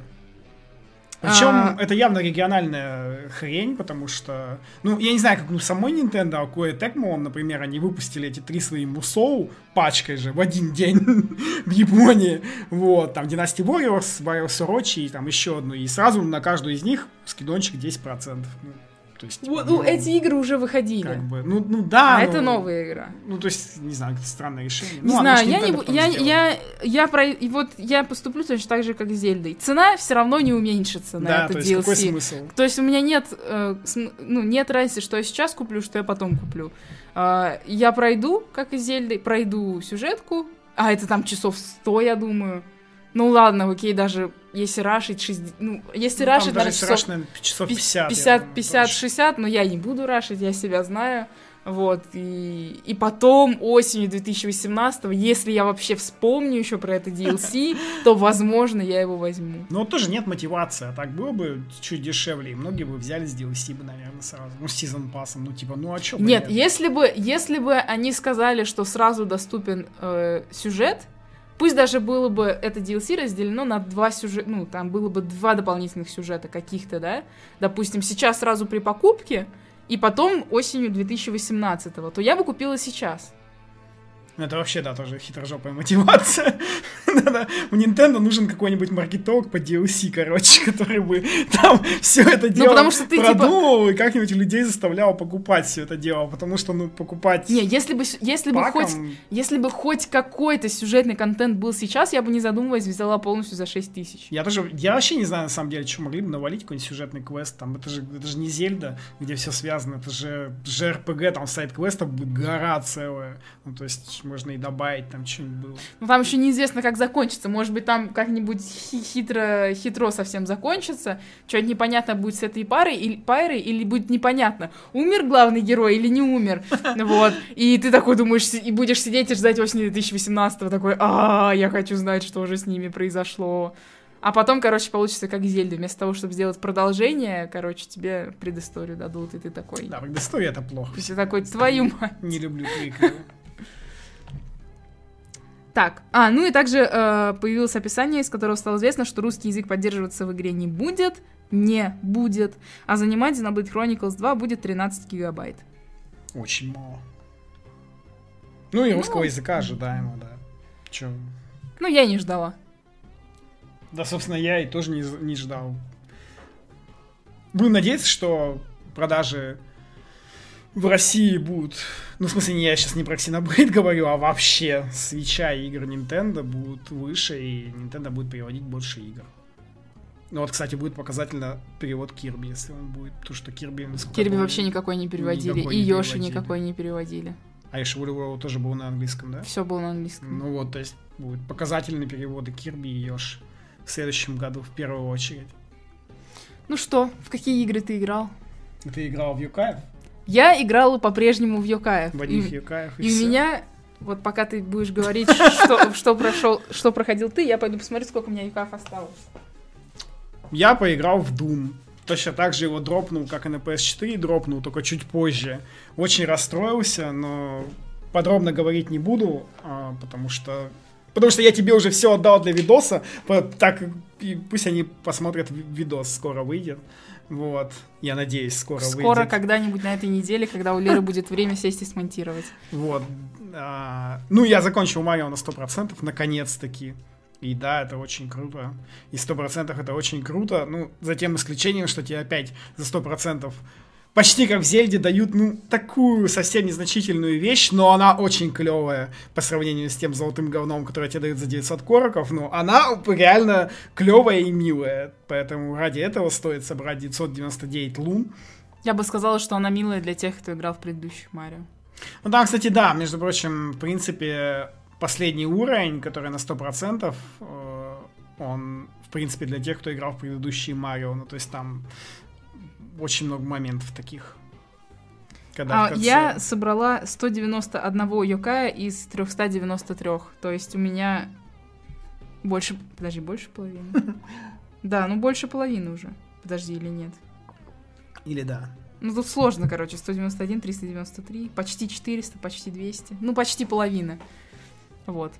Причем А. это явно региональная хрень, потому что, ну, я не знаю, как у самой Nintendo, а Koei Tecmo, например, они выпустили эти три свои Мусоу пачкой же в один день в Японии. Вот, там Dynasty Warriors, Warriors Orochi и там еще одну. И сразу на каждую из них скидончик 10%. Ну, то есть, ну, ну, эти игры уже выходили. как бы, ну, ну да. а ну, это новая игра. Ну, то есть, не знаю, это странное решение. Не Ну, знаю, я не, я, сделает. я, я про, и вот я поступлю точно так же, как с Зельдой. Цена все равно не уменьшится на Да, это то есть, DLC. какой смысл? То есть у меня нет, э, см- ну, нет разницы, что я сейчас куплю, что я потом куплю. А, я пройду, как и с Зельдой, пройду сюжетку, а это там часов 100, я думаю. Ну ладно, окей, даже если рашить 60... Ну, если Ну, рашить, даже часов раш, наверное, часов 50. я 50, думаю, 50, точно. 60, но я не буду рашить, я себя знаю. Вот, и, и потом осенью 2018, если я вообще вспомню еще про это DLC, то, возможно, я его возьму. Вот тоже нет мотивации, а так было бы чуть дешевле, и многие бы взяли с DLC бы, наверное, сразу. Ну, с сезон пассом, ну, типа, ну, а чё бы Нет, если бы, если бы они сказали, что сразу доступен э, сюжет, пусть даже было бы это DLC разделено на два сюжета, ну, там было бы два дополнительных сюжета каких-то, да, допустим, сейчас сразу при покупке, и потом осенью 2018, то я бы купила сейчас. Ну, Это вообще, да, тоже хитрожопая мотивация. Да-да. У Nintendo нужен какой-нибудь маркетолог по DLC, короче, который бы там все это дело Ну, потому что ты, типа- продумывал и как-нибудь людей заставлял покупать все это дело, потому что, ну, покупать Не, если бы, если бы паком... хоть, если бы хоть какой-то сюжетный контент был сейчас, я бы не задумываясь взяла полностью за 6 тысяч. Я тоже, я вообще не знаю, на самом деле, что могли бы навалить какой-нибудь сюжетный квест, там, это же, это же не Зельда, где все связано, это же JRPG, там, сайт-квестов будет гора целая, ну, то есть, можно и добавить там что-нибудь было. Ну, там еще неизвестно, как закончится. Может быть, там как-нибудь хи- хитро, хитро совсем закончится. Что-нибудь непонятно будет с этой парой или, парой, или будет непонятно, умер главный герой или не умер. Вот. И ты такой думаешь, и будешь сидеть и ждать осени 2018 такой, а я хочу знать, что же с ними произошло. А потом, короче, получится как Зельда. Вместо того, чтобы сделать продолжение, короче, тебе предысторию дадут, и ты такой... Да, предыстория это плохо. Все такой, твою мать. Не люблю приквелы. Так, а, ну и также э, появилось описание, из которого стало известно, что русский язык поддерживаться в игре не будет, не будет, а занимать Xenoblade Chronicles 2 будет 13 гигабайт. Очень мало. Ну, и русского языка ожидаемо, да. Че? Ну, я не ждала. Да, собственно, я и тоже не, не ждал. Будем надеяться, что продажи в России будут... Ну, в смысле, не я сейчас не про Xenoblade говорю, а вообще свеча игр Nintendo будут выше, и Nintendo будет переводить больше игр. Ну вот, кстати, будет показательно перевод Кирби, если он будет. То, что Кирби... Кирби вообще никакой не переводили, Никакой и не Йоши переводили. никакой не переводили. А еще Woolly World тоже был на английском, да? Все было на английском. Ну вот, то есть будут показательные переводы Кирби и Йош в следующем году в первую очередь. Ну что, в какие игры ты играл? Ты играл в Юкаев? Я играла по-прежнему в Йокаев. В одних И, Юкаев и, и у всё. меня, вот пока ты будешь говорить, что, что прошел, что проходил ты, я пойду посмотрю, сколько у меня Йокаев осталось. Я поиграл в Doom. Точно так же его дропнул, как и на PS4 дропнул, только чуть позже. Очень расстроился, но подробно говорить не буду, а, потому что... Потому что я тебе уже все отдал для видоса, так и пусть они посмотрят ви- видос, скоро выйдет. Вот, я надеюсь, скоро, Скоро, выйдет. когда-нибудь на этой неделе, когда у Леры будет время сесть и смонтировать. Вот. а, ну, я закончил Марио на 100%, наконец-таки. И да, это очень круто. И 100% это очень круто. Ну, за тем исключением, что тебе опять за 100% почти как в Зельде дают, ну, такую совсем незначительную вещь, но она очень клевая по сравнению с тем золотым говном, которое тебе дают за 900 короков. Ну, она реально клевая и милая. Поэтому ради этого стоит собрать 999 лун. Я бы сказала, что она милая для тех, кто играл в предыдущих Марио. Ну да, кстати, да, между прочим, в принципе, последний уровень, который на 100%, э, Он, в принципе, для тех, кто играл в предыдущие Марио, ну, то есть там очень много моментов таких. Когда а, конце... Я собрала 191 Йокая из 393, то есть у меня больше... Подожди, больше половины? Да, ну больше половины уже. Подожди, или нет? Или да. Ну, тут сложно, короче. 191, 393, почти 400, почти 200. Ну, почти половина. Вот.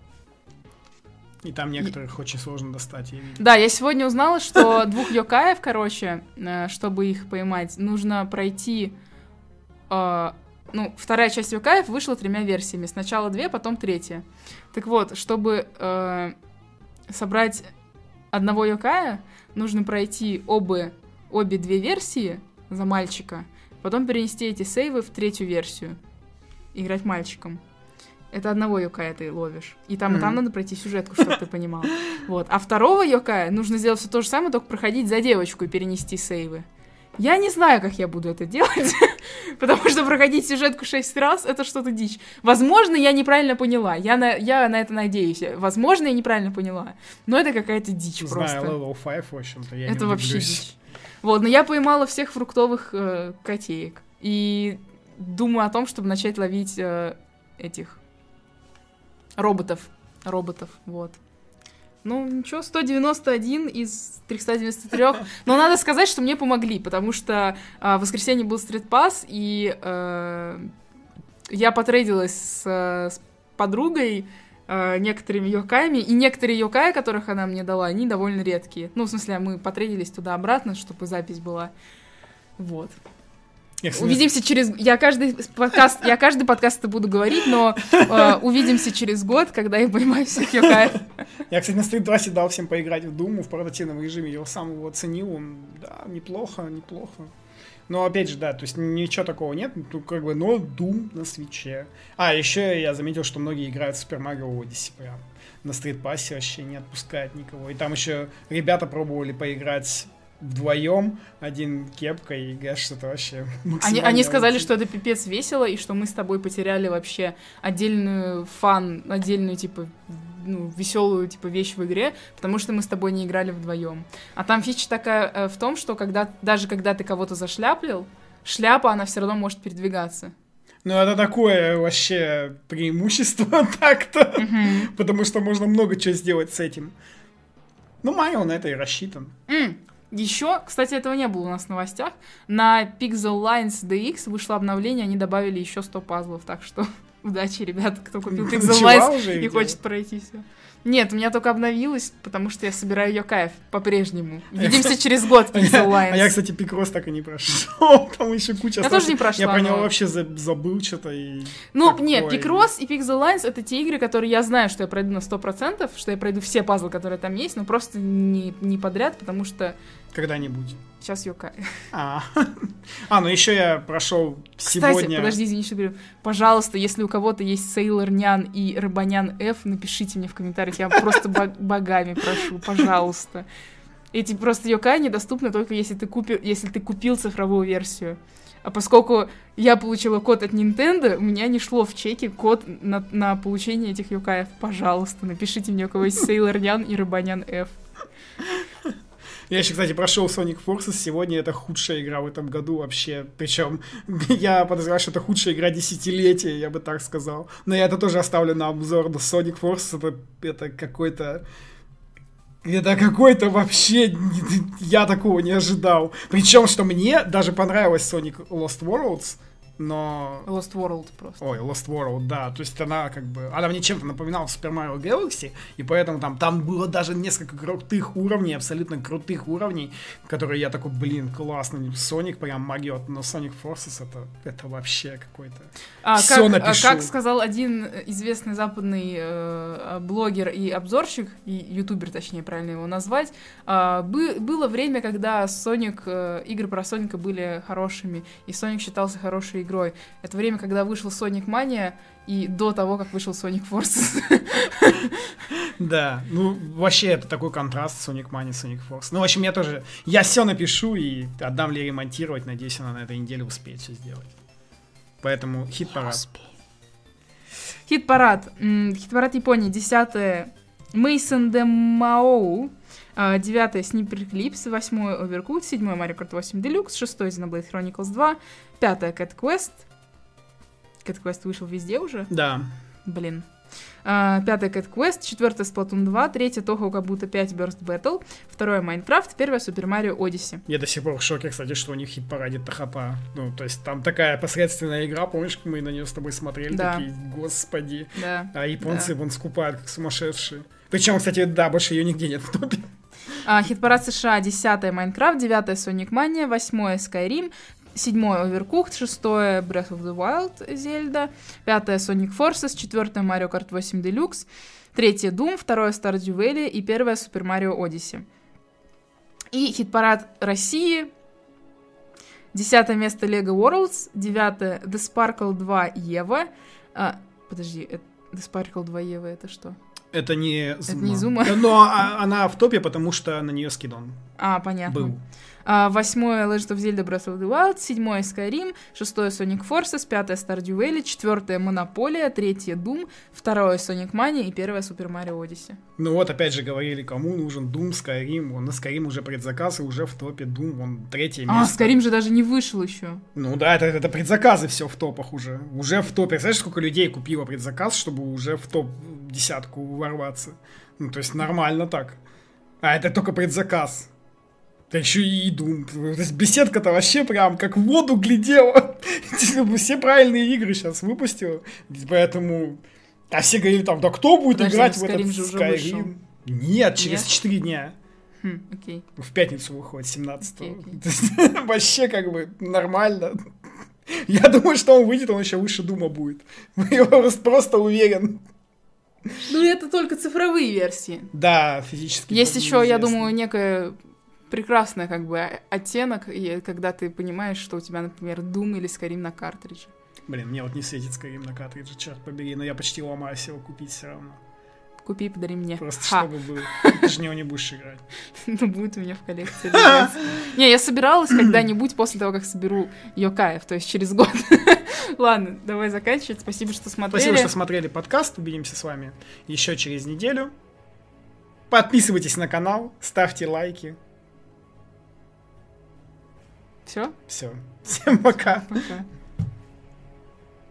И там некоторых и... очень сложно достать, я видел. Да, я сегодня узнала, что двух йокаев, короче, э, чтобы их поймать, нужно пройти... Э, ну, вторая часть йокаев вышла тремя версиями. Сначала две, потом третья. Так вот, чтобы э, собрать одного йокая, нужно пройти обе, обе две версии за мальчика, потом перенести эти сейвы в третью версию. Играть мальчиком. Это одного Йокая ты ловишь. И там, mm-hmm. и там надо пройти сюжетку, чтобы ты понимал. Вот. А второго Йокая нужно сделать все то же самое, только проходить за девочку и перенести сейвы. Я не знаю, как я буду это делать, потому что проходить сюжетку шесть раз — это что-то дичь. Возможно, я неправильно поняла, я на, я на это надеюсь. Возможно, я неправильно поняла, но это какая-то дичь Знаю, просто. Знаю, level 5, в общем-то, я Это вообще дичь. Вот, но я поймала всех фруктовых э, котеек и думаю о том, чтобы начать ловить э, этих Роботов. Роботов, вот. Ну, ничего, 191 из 393. Но надо сказать, что мне помогли, потому что э, в воскресенье был стрит-пас, и э, я потрейдилась с, с подругой э, некоторыми йокаями, и некоторые йокаи, которых она мне дала, они довольно редкие. Ну, в смысле, мы потрейдились туда-обратно, чтобы запись была. Вот. Увидимся через... Я каждый подкаст, я каждый подкаст это буду говорить, но э, увидимся через год, когда я поймаю всех Йокаев. Я, кстати, на 2 дал всем поиграть в Думу в портативном режиме. Я его сам его оценил. Он, да, неплохо, неплохо. Но опять же, да, то есть ничего такого нет, ну, как бы, но Doom на свече. А, еще я заметил, что многие играют в Super Mario Odyssey прям. На стритпассе вообще не отпускает никого. И там еще ребята пробовали поиграть вдвоем, один кепка и Гэш, это вообще Они, они сказали, что это пипец весело, и что мы с тобой потеряли вообще отдельную фан, отдельную, типа, ну, веселую, типа, вещь в игре, потому что мы с тобой не играли вдвоем. А там фича такая э, в том, что когда, даже когда ты кого-то зашляплил, шляпа, она все равно может передвигаться. Ну, это такое вообще преимущество так-то, mm-hmm. потому что можно много чего сделать с этим. Ну, Марио на это и рассчитан. Mm. Еще, кстати, этого не было у нас в новостях. На Pixel Lines DX вышло обновление, они добавили еще 100 пазлов, так что удачи, ребята, кто купил Pixel Lines и хочет пройти все. Нет, у меня только обновилось, потому что я собираю ее кайф по-прежнему. Видимся через год Pixel Lines. А я, кстати, Пикрос так и не прошел. Там еще куча Я тоже не прошла. Я про него вообще забыл что-то. и. Ну, нет, Пикрос и Pixel Lines это те игры, которые я знаю, что я пройду на 100%, что я пройду все пазлы, которые там есть, но просто не, не подряд, потому что когда-нибудь. Сейчас Йокай. А, а ну еще я прошел сегодня... Кстати, подожди, извини, что говорю. Пожалуйста, если у кого-то есть Сейлор Нян и Рыбанян F, напишите мне в комментариях. Я просто богами прошу, пожалуйста. Эти просто Йокай недоступны только если ты, купил, если ты купил цифровую версию. А поскольку я получила код от Nintendo, у меня не шло в чеке код на, на получение этих Йокаев. Пожалуйста, напишите мне, у кого есть Сейлор Нян и Рыбанян F. Я еще, кстати, прошел Sonic Forces. Сегодня это худшая игра в этом году вообще. Причем я подозреваю, что это худшая игра десятилетия, я бы так сказал. Но я это тоже оставлю на обзор. Но Sonic Forces это, это какой-то... Это какой-то вообще... Я такого не ожидал. Причем, что мне даже понравилось Sonic Lost Worlds но... Lost World просто. Ой, Lost World, да. То есть она как бы... Она мне чем-то напоминала Super Mario Galaxy, и поэтому там, там было даже несколько крутых уровней, абсолютно крутых уровней, которые я такой, блин, классно. Sonic прям могет, но Sonic Forces это, это вообще какой-то... А, Все как, напишу. Как сказал один известный западный э, блогер и обзорщик, и ютубер, точнее, правильно его назвать, э, бы, было время, когда Sonic, э, игры про Соника были хорошими, и Sonic считался хорошей игрой. Это время, когда вышел Sonic Mania, и до того, как вышел Sonic Forces. Да, ну вообще это такой контраст Sonic Mania, Sonic Force. Ну, в общем, я тоже, я все напишу и отдам Лере монтировать, надеюсь, она на этой неделе успеет все сделать. Поэтому хит-парад. Хит-парад. Хит-парад Японии, 10 Мейсон де Маоу. А, Девятое. Снипер Clips, восьмой Overcooked, седьмой Mario Kart 8 Deluxe, шестой Xenoblade Chronicles 2, пятое Cat Quest. Cat Quest вышел везде уже? Да. Блин. А, Пятое Cat Quest, четвертое Splatoon 2, третье Toho как будто 5 Burst Battle, второе Minecraft, первое Super Mario Odyssey. Я до сих пор в шоке, кстати, что у них хит-параде Тахапа. Ну, то есть там такая посредственная игра, помнишь, мы на нее с тобой смотрели, Да. такие, господи. Да. А японцы Да. вон скупают, как сумасшедшие. Причем, кстати, да, больше ее нигде нет в топе. А, хит-парад США, 10 Майнкрафт, 9 Sonic Mania, 8 Skyrim, 7 Overcooked, 6 Breath of the Wild Зельда, 5 Sonic Forces, 4 Mario Kart 8 Deluxe, 3 Doom, 2 Stardew Valley и 1 Super Mario Odyssey. И хит-парад России, 10 место Lego Worlds, 9 The Sparkle 2 Ева, а, подожди, это- The Sparkle 2 Ева это что? Это не Зума. не Зума? Но а- она в топе, потому что на нее скидон А, понятно. был. А, Восьмое Legend of Zelda Breath of the Wild, седьмое Skyrim, шестое Sonic Forces, пятое Stardew Valley, четвертое Монополия, третье Doom, второе Sonic Mania и первое Super Mario Odyssey. Ну вот, опять же, говорили, кому нужен Doom, Skyrim. Вон на Skyrim уже предзаказ, и уже в топе Doom, он третье А, место. Skyrim же даже не вышел еще. Ну да, это, это предзаказы все в топах уже. Уже в топе. Знаешь, сколько людей купило предзаказ, чтобы уже в топ десятку ворваться? Ну, то есть нормально так. А это только предзаказ. Да еще и есть беседка-то вообще прям как в воду глядела. Все правильные игры сейчас выпустила. Поэтому... А все говорили там, да кто будет Подожди, играть ну в этот Skyrim. Нет, через Нет? 4 дня. Хм, окей. В пятницу выходит, 17 Окей, окей. То есть, Вообще как бы нормально. Я думаю, что он выйдет, он еще выше Дума будет. Я просто, уверен. Ну, это только цифровые версии. Да, физически. Есть еще, я думаю, некая прекрасная как бы оттенок, и когда ты понимаешь, что у тебя, например, Doom или Skyrim на картридже. Блин, мне вот не светит Skyrim на картридже, черт побери, но я почти ломаюсь его купить все равно. Купи и подари мне. Просто Ха. чтобы был. Ты же него не будешь играть. Ну, будет у меня в коллекции. Не, я собиралась когда-нибудь после того, как соберу Йокаев, то есть через год. Ладно, давай заканчивать. Спасибо, что смотрели. Спасибо, что смотрели подкаст. Увидимся с вами еще через неделю. Подписывайтесь на канал, ставьте лайки. Все, Все. Всем пока. пока.